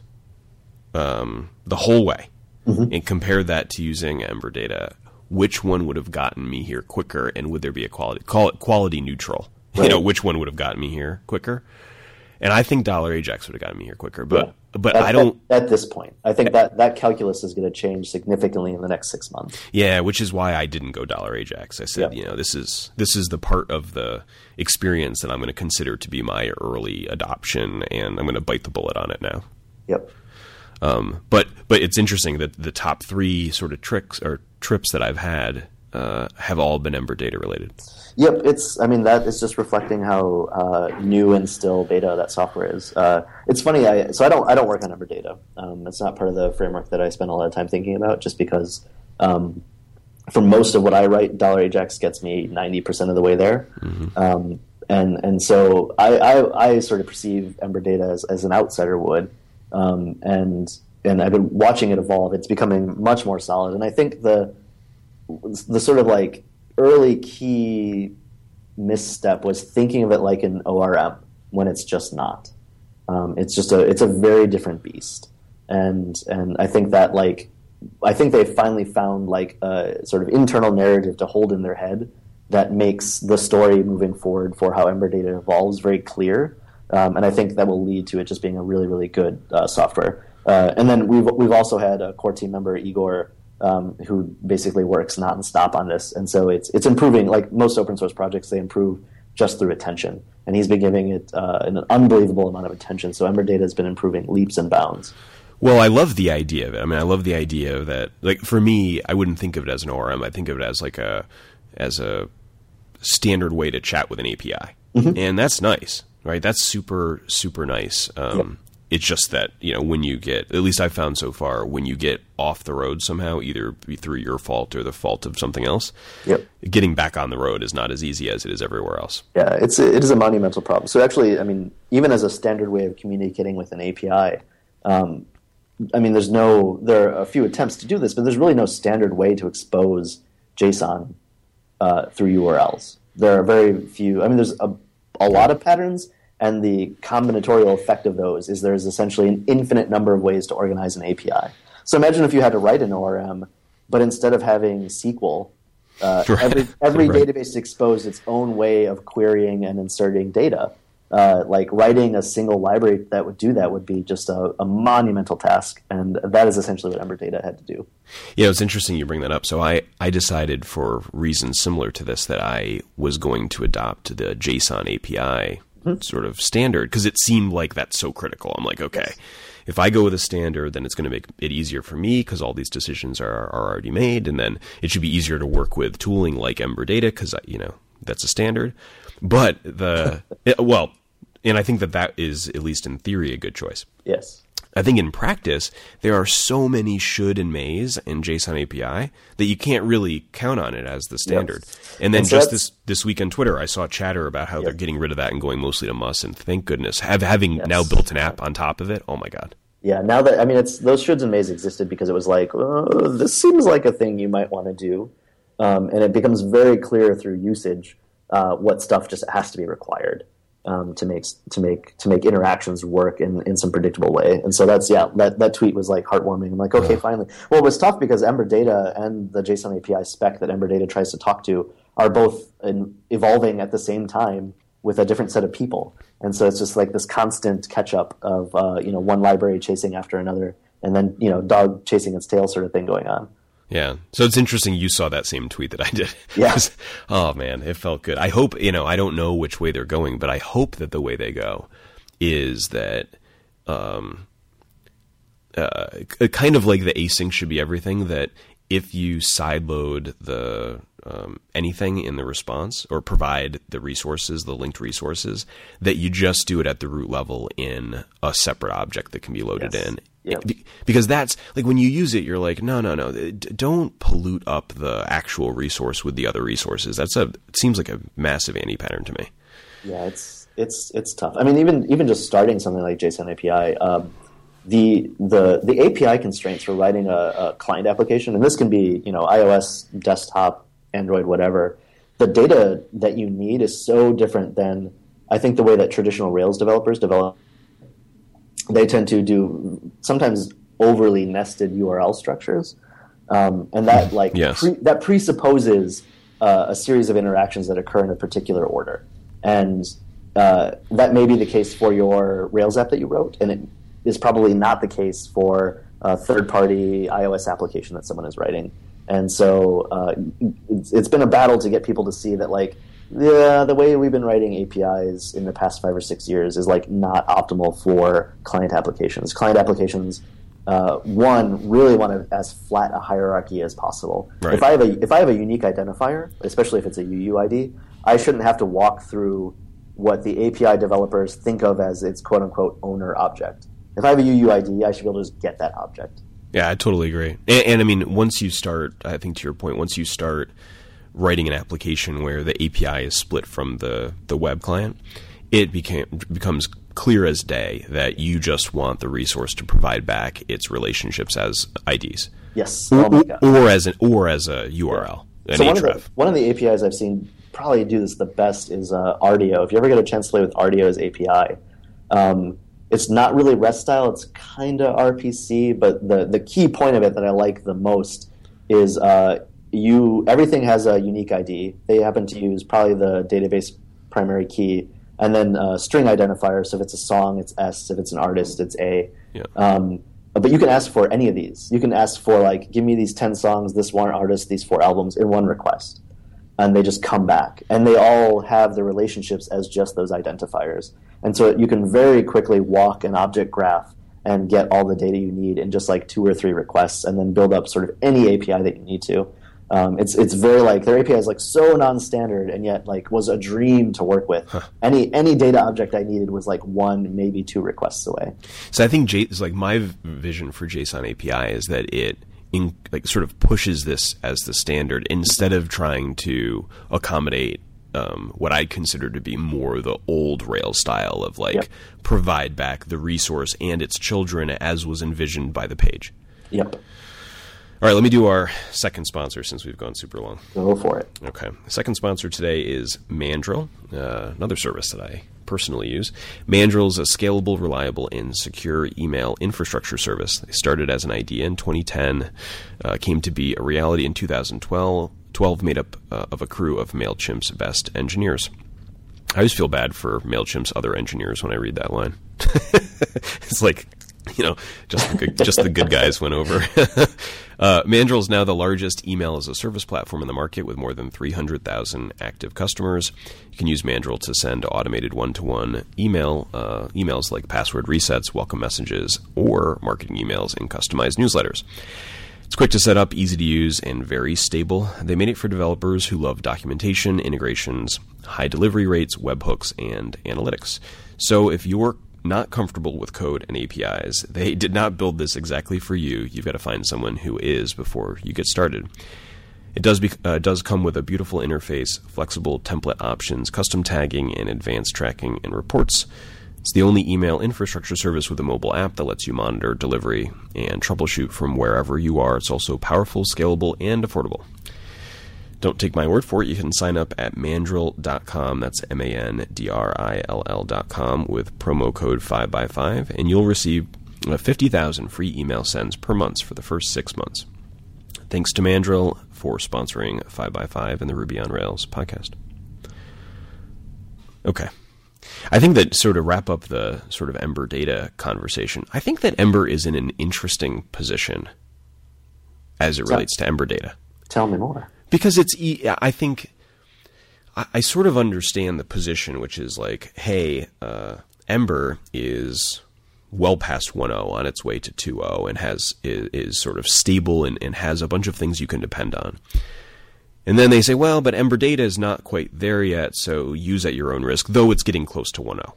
[SPEAKER 1] um, the whole way and compared that to using Ember Data, which one would have gotten me here quicker, and would there be a quality call it quality neutral? You know, which one would have gotten me here quicker? And I think dollar Ajax would have gotten me here quicker, but but
[SPEAKER 2] At,
[SPEAKER 1] I don't.
[SPEAKER 2] at, at this point. I think that that calculus is going to change significantly in the next six months.
[SPEAKER 1] Yeah, which is why I didn't go dollar Ajax. I said,
[SPEAKER 2] Yeah.
[SPEAKER 1] you know, this is this is the part of the experience that I'm going to consider to be my early adoption, and I'm going to bite the bullet on it now.
[SPEAKER 2] Yep.
[SPEAKER 1] Um, but but it's interesting that the top three sort of tricks or trips that I've had uh, have all been Ember data related.
[SPEAKER 2] Yep, it's. I mean, that is just reflecting how uh, new and still beta that software is. Uh, it's funny. I so I don't. I don't work on Ember Data. Um, it's not part of the framework that I spend a lot of time thinking about. Just because, um, for most of what I write, Dollar Ajax gets me ninety percent of the way there. Um, and and so I, I I sort of perceive Ember Data as, as an outsider would. Um, and and I've been watching it evolve. It's becoming much more solid. And I think the the sort of like early key misstep was thinking of it like an ORM when it's just not. Um, it's just a it's a very different beast, and and I think that like I think they finally found like a sort of internal narrative to hold in their head that makes the story moving forward for how Ember Data evolves very clear, um, and I think that will lead to it just being a really really good uh, software. Uh, and then we've we've also had a core team member Igor um, who basically works nonstop on this, and so it's it's improving. Like most open source projects, they improve just through attention, and he's been giving it uh, an unbelievable amount of attention. So Ember Data has been improving leaps and bounds.
[SPEAKER 1] Well, I love the idea of it. I mean, I love the idea of that. Like for me, I wouldn't think of it as an ORM. I think of it as like a as a standard way to chat with an API, and that's nice, right? That's super super nice. Um, It's just that you know when you get, at least I've found so far, when you get off the road somehow, either through your fault or the fault of something else,
[SPEAKER 2] Yep.
[SPEAKER 1] getting back on the road is not as easy as it is everywhere else.
[SPEAKER 2] Yeah, it's it is a monumental problem. So actually, I mean, even as a standard way of communicating with an API, um, I mean, there's no there are a few attempts to do this, but there's really no standard way to expose JSON uh, through URLs. There are very few. I mean, there's a, a lot of patterns, and the combinatorial effect of those is there's essentially an infinite number of ways to organize an API. So imagine if you had to write an ORM, but instead of having SQL, uh,
[SPEAKER 1] Right.
[SPEAKER 2] every every
[SPEAKER 1] Right.
[SPEAKER 2] database exposed its own way of querying and inserting data. Uh, like writing a single library that would do that would be just a, a monumental task, and that is essentially what Ember Data had to do.
[SPEAKER 1] Yeah, it's interesting you bring that up. So I, I decided for reasons similar to this that I was going to adopt the JSON API sort of standard because it seemed like that's so critical. I'm like, okay, if I go with a standard, then it's going to make it easier for me because all these decisions are, are already made, and then it should be easier to work with tooling like Ember Data because you know that's a standard. But the it- well, and I think that that is at least in theory a good choice.
[SPEAKER 2] Yes.
[SPEAKER 1] I think in practice, there are so many should and mays in JSON API that you can't really count on it as the standard. And then
[SPEAKER 2] And so
[SPEAKER 1] just this this week on Twitter, I saw chatter about how they're getting rid of that and going mostly to Mus. And thank goodness, have having now built an app on top of it. Oh my god!
[SPEAKER 2] Yeah, now that I mean, it's those shoulds and mays existed because it was like uh, this seems like a thing you might want to do, um, and it becomes very clear through usage uh, what stuff just has to be required um, to make to make to make interactions work in, in some predictable way. And so that's yeah, that that tweet was like heartwarming. I'm like, okay, finally. Well, it was tough because Ember Data and the JSON API spec that Ember Data tries to talk to are both in, evolving at the same time with a different set of people. And so it's just like this constant catch up of uh, you know one library chasing after another, and then you know dog chasing its tail sort of thing going on.
[SPEAKER 1] Yeah. So it's interesting you saw that same tweet that I did.
[SPEAKER 2] Yeah.
[SPEAKER 1] 'Cause, oh man, it felt good. I hope, you know, I don't know which way they're going, but I hope that the way they go is that um uh kind of like the async should be everything that if you sideload the um, anything in the response or provide the resources, the linked resources, that you just do it at the root level in a separate object that can be loaded
[SPEAKER 2] Yes.
[SPEAKER 1] in.
[SPEAKER 2] Yep.
[SPEAKER 1] Because that's like when you use it, you're like, no, no, no, don't pollute up the actual resource with the other resources. That's a it seems like a massive anti pattern to me.
[SPEAKER 2] Yeah, it's it's it's tough. I mean, even even just starting something like JSON API, um, the the the API constraints for writing a, a client application, and this can be you know iOS, desktop, Android, whatever. the data that you need is so different than I think the way that traditional Rails developers develop. They tend to do sometimes overly nested URL structures, um, and that like
[SPEAKER 1] Yes.
[SPEAKER 2] pre- that presupposes uh, a series of interactions that occur in a particular order, and uh, that may be the case for your Rails app that you wrote, and it is probably not the case for a third-party iOS application that someone is writing. And so uh, it's, it's been a battle to get people to see that like yeah, the way we've been writing APIs in the past five or six years is like not optimal for client applications. Client applications, uh, one, really want to as flat a hierarchy as possible.
[SPEAKER 1] Right.
[SPEAKER 2] If I have a if I have a unique identifier, especially if it's a UUID, I shouldn't have to walk through what the API developers think of as its quote unquote owner object. If I have a UUID, I should be able to just get that object.
[SPEAKER 1] Yeah, I totally agree. And, and I mean, once you start, I think to your point, once you start writing an application where the API is split from the, the web client, it became becomes clear as day that you just want the resource to provide back its relationships as IDs,
[SPEAKER 2] Yes. Oh
[SPEAKER 1] or as an or as a URL,
[SPEAKER 2] so one of, the, one of the APIs I've seen probably do this the best is uh, Rdio. If you ever get a chance to play with Rdio's API, um, it's not really REST style. It's kind of RPC, but the the key point of it that I like the most is uh, you everything has a unique ID. They happen to use probably the database primary key, and then uh, string identifier. So if it's a song, it's S. If it's an artist, it's A.
[SPEAKER 1] Yeah.
[SPEAKER 2] Um, but you can ask for any of these. You can ask for like, give me these ten songs, this one artist, these four albums in one request, and they just come back, and they all have the relationships as just those identifiers. And so you can very quickly walk an object graph and get all the data you need in just like two or three requests, and then build up sort of any API that you need to. Um, it's it's very like their API is like so non-standard, and yet like was a dream to work with. Any any data object I needed was like one, maybe two requests away.
[SPEAKER 1] So I think J- it's like my vision for JSON API is that it in, like sort of pushes this as the standard instead of trying to accommodate um, what I consider to be more the old Rails style of like
[SPEAKER 2] Yep.
[SPEAKER 1] provide back the resource and its children as was envisioned by the page.
[SPEAKER 2] Yep,
[SPEAKER 1] All right, let me do our second sponsor since we've gone super long.
[SPEAKER 2] go for it.
[SPEAKER 1] Okay. The second sponsor today is Mandrill, uh, another service that I personally use. Mandrill is a scalable, reliable, and secure email infrastructure service. They started as an idea in 2010, uh, came to be a reality in 2012, 12 made up uh, of a crew of MailChimp's best engineers. I always feel bad for MailChimp's other engineers when I read that line. it's like, you know, just the good, just the good guys went over. uh, Mandrill is now the largest email as a service platform in the market with more than 300,000 active customers. You can use Mandrill to send automated one-to-one email uh, emails like password resets, welcome messages, or marketing emails and customized newsletters. It's quick to set up, easy to use, and very stable. They made it for developers who love documentation, integrations, high delivery rates, webhooks, and analytics. So if you're not comfortable with code and APIs, they did not build this exactly for you. You've got to find someone who is before you get started. It does be, uh, does come with a beautiful interface, flexible template options, custom tagging, and advanced tracking and reports. It's the only email infrastructure service with a mobile app that lets you monitor delivery and troubleshoot from wherever you are. It's also powerful, scalable, and affordable. Don't take my word for it. You can sign up at mandrill.com. That's M A N D R I L L.com with promo code 5BY5, and you'll receive uh, 50,000 free email sends per month for the first six months. Thanks to Mandrill for sponsoring 5by5 and the Ruby on Rails podcast. Okay. I think that sort of wrap up the sort of Ember data conversation. I think that Ember is in an interesting position as it relates to Ember data
[SPEAKER 2] Tell me more.
[SPEAKER 1] Because it's I think I, I sort of understand the position, which is like, hey, uh, Ember is well past 1.0 on its way to 2.0 and has is, is sort of stable and, and has a bunch of things you can depend on. And then they say, well, but Ember data is not quite there yet, so use at your own risk, though it's getting close to 1.0.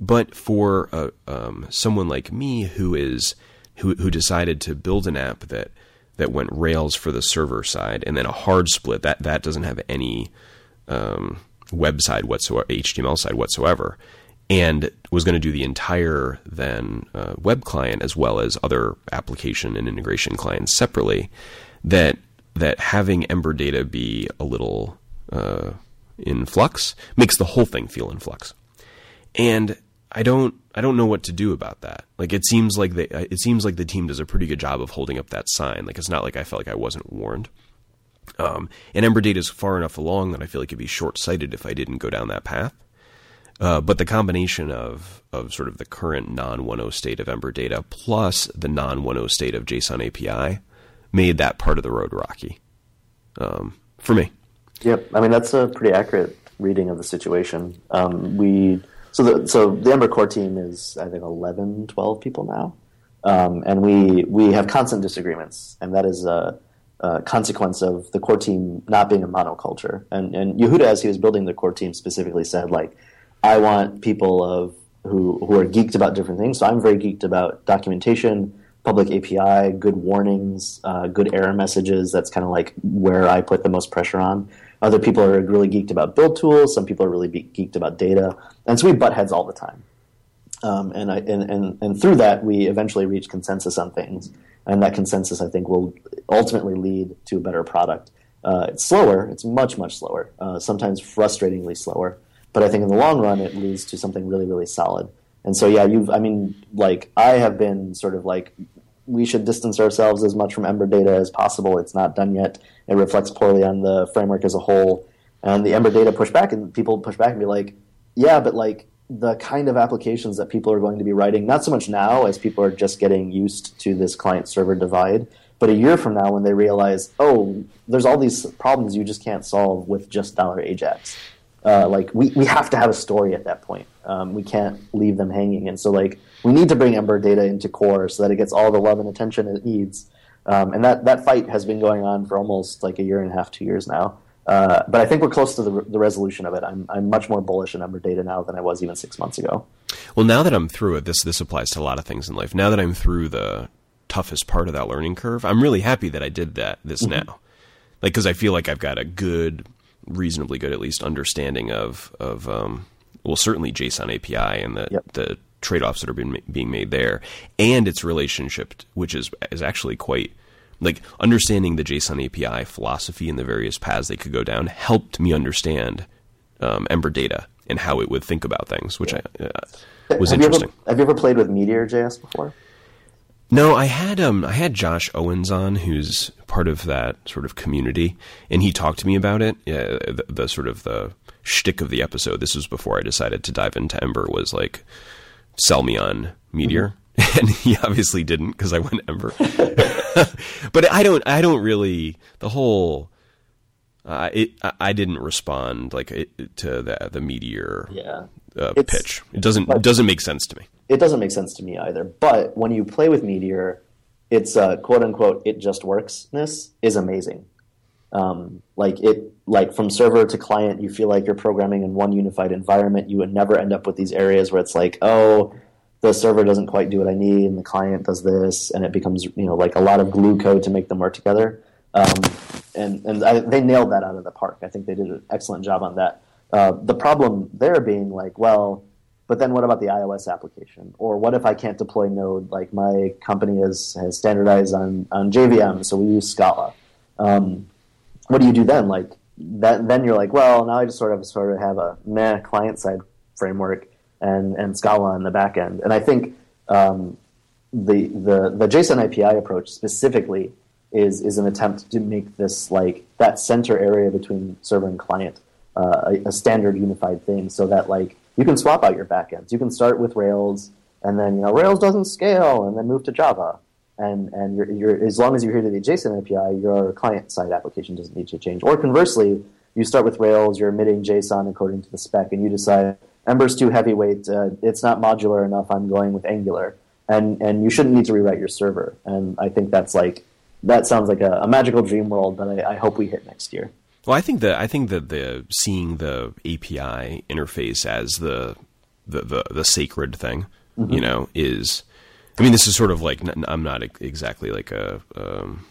[SPEAKER 1] But for uh, um, someone like me who is who who decided to build an app that that went Rails for the server side and then a hard split that that doesn't have any um, web side whatsoever, HTML side whatsoever, and was going to do the entire then uh, web client as well as other application and integration clients separately. That that having Ember data be a little uh, in flux makes the whole thing feel in flux. And I don't I don't know what to do about that. Like it seems like they it seems like the team does a pretty good job of holding up that sign. Like it's not like I felt like I wasn't warned. Um, and Ember Data is far enough along that I feel like it'd be short sighted if I didn't go down that path. Uh, but the combination of of sort of the current non 1.0 state of Ember Data plus the non 1.0 state of JSON API made that part of the road rocky um, for me.
[SPEAKER 2] Yep, I mean that's a pretty accurate reading of the situation. Um, we so the so the Ember core team is I think 11, 12 people now, um, and we we have constant disagreements, and that is a, a, consequence of the core team not being a monoculture. And and Yehuda, as he was building the core team, specifically said like, I want people of who who are geeked about different things. So I'm very geeked about documentation, public API, good warnings, uh, good error messages. That's kind of like where I put the most pressure on. Other people are really geeked about build tools. Some people are really geeked about data, and so we butt heads all the time. Um, and, I, and, and and through that, we eventually reach consensus on things, and that consensus, I think, will ultimately lead to a better product. Uh, it's slower. It's much much slower. Uh, sometimes frustratingly slower. But I think in the long run, it leads to something really really solid. And so yeah, you've I mean, like I have been sort of like we should distance ourselves as much from Ember data as possible. It's not done yet. It reflects poorly on the framework as a whole. And the Ember data push back, and people push back and be like, yeah, but like the kind of applications that people are going to be writing, not so much now as people are just getting used to this client server divide, but a year from now when they realize, oh, there's all these problems you just can't solve with just dollar Ajax. Uh, like we, we have to have a story at that point. Um, we can't leave them hanging. And so like we need to bring Ember data into core so that it gets all the love and attention it needs. Um, and that, that fight has been going on for almost like a year and a half, two years now. Uh, but I think we're close to the, the resolution of it. I'm, I'm much more bullish on Ember data now than I was even six months ago.
[SPEAKER 1] Well, now that I'm through it, this this applies to a lot of things in life. Now that I'm through the toughest part of that learning curve, I'm really happy that I did that this mm-hmm. now. Like, because I feel like I've got a good, reasonably good, at least, understanding of of um, well, certainly JSON API and the yep. the trade offs that are being being made there, and its relationship, which is is actually quite like understanding the JSON API philosophy and the various paths they could go down helped me understand um, Ember Data and how it would think about things, which yeah. I, uh, was
[SPEAKER 2] have
[SPEAKER 1] interesting.
[SPEAKER 2] You ever, have you ever played with Meteor JS before?
[SPEAKER 1] No, I had um I had Josh Owens on, who's part of that sort of community, and he talked to me about it. Yeah, the, the sort of the shtick of the episode. This was before I decided to dive into Ember. Was like sell me on Meteor. Mm-hmm. And he obviously didn't because I went Ember. but I don't. I don't really. The whole. Uh, it. I didn't respond like it, to the the meteor
[SPEAKER 2] yeah.
[SPEAKER 1] Uh, pitch. It doesn't. It doesn't make sense to me.
[SPEAKER 2] It doesn't make sense to me either. But when you play with meteor, its uh, quote unquote it just worksness is amazing. Um, like it, like from server to client, you feel like you're programming in one unified environment. You would never end up with these areas where it's like, oh, the server doesn't quite do what I need, and the client does this, and it becomes you know like a lot of glue code to make them work together. Um, and and I, they nailed that out of the park. I think they did an excellent job on that. Uh, the problem there being like, well, but then what about the iOS application? Or what if I can't deploy Node? Like my company is, has standardized on, on JVM, so we use Scala. Um, what do you do then? Like that, then you're like, well, now I just sort of sort of have a meh client side framework and and Scala in the back end. And I think um, the the the JSON API approach specifically is is an attempt to make this like that center area between server and client uh, a, standard unified thing, so that like you can swap out your backends. You can start with Rails, and then you know Rails doesn't scale, and then move to Java and and you're, you're, as long as you're here to the JSON API, your client side application doesn't need to change. Or conversely, you start with Rails, you're emitting JSON according to the spec, and you decide Ember's too heavyweight, uh, it's not modular enough. I'm going with Angular, and and you shouldn't need to rewrite your server. And I think that's like that sounds like a, a magical dream world that I, I hope we hit next year.
[SPEAKER 1] Well, I think that I think that the seeing the API interface as the the the, the sacred thing, mm-hmm. you know, is I mean, this is sort of like I'm not exactly like a um,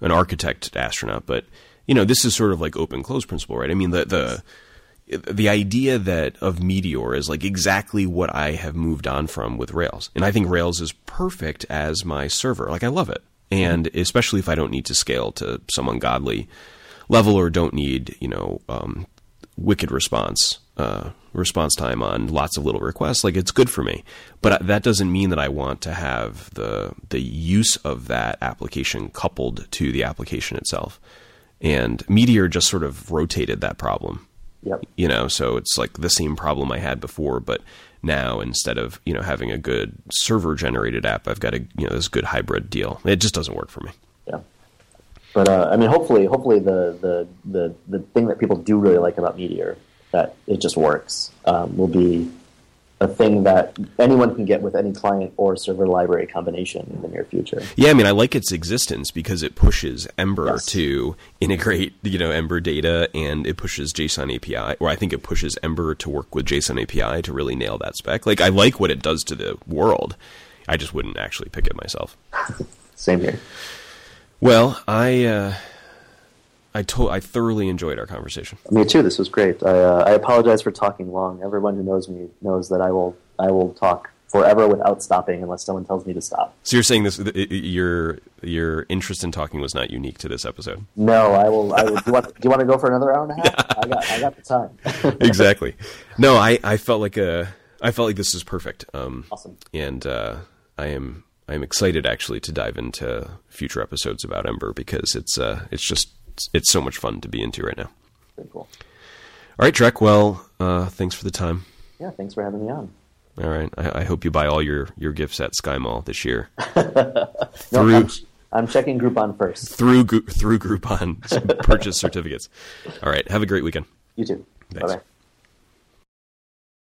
[SPEAKER 1] an architect astronaut, but you know, this is sort of like open close principle, right? I mean, the the the idea that of Meteor is like exactly what I have moved on from with Rails, and I think Rails is perfect as my server. Like I love it, and especially if I don't need to scale to some ungodly level or don't need you know um, wicked response uh, response time on lots of little requests, like it's good for me. But that doesn't mean that I want to have the the use of that application coupled to the application itself. And Meteor just sort of rotated that problem.
[SPEAKER 2] Yep.
[SPEAKER 1] You know, so it's like the same problem I had before, but now instead of you know having a good server generated app, I've got a you know this good hybrid deal. It just doesn't work for me.
[SPEAKER 2] But uh, I mean, hopefully, hopefully the, the the the thing that people do really like about Meteor that it just works um, will be a thing that anyone can get with any client or server library combination in the near future.
[SPEAKER 1] Yeah, I mean, I like its existence because it pushes Ember
[SPEAKER 2] Yes.
[SPEAKER 1] to integrate, you know, Ember data, and it pushes JSON API, or I think it pushes Ember to work with JSON API to really nail that spec. Like, I like what it does to the world. I just wouldn't actually pick it myself.
[SPEAKER 2] Same here.
[SPEAKER 1] Well, I, uh, I to- I thoroughly enjoyed our conversation.
[SPEAKER 2] Me too. This was great. I, uh, I apologize for talking long. Everyone who knows me knows that I will I will talk forever without stopping unless someone tells me to stop.
[SPEAKER 1] So you're saying this? th- th- Your your interest in talking was not unique to this episode.
[SPEAKER 2] No, I will. I will. Do you want, do you want to go for another hour and a half? I got I got the time.
[SPEAKER 1] exactly. No, I, I felt like a I felt like this is perfect. Um,
[SPEAKER 2] Awesome.
[SPEAKER 1] And uh, I am I am excited actually to dive into future episodes about Ember because it's uh it's just it's so much fun to be into right now.
[SPEAKER 2] Very cool.
[SPEAKER 1] All right, Trek. Well, uh, thanks for the time.
[SPEAKER 2] Yeah. Thanks for having me on.
[SPEAKER 1] All right, I, I hope you buy all your, your gifts at Skymall this year
[SPEAKER 2] No,
[SPEAKER 1] through
[SPEAKER 2] I'm, I'm checking Groupon first.
[SPEAKER 1] through through Groupon purchase certificates. All right, have a great weekend.
[SPEAKER 2] You too. Bye bye.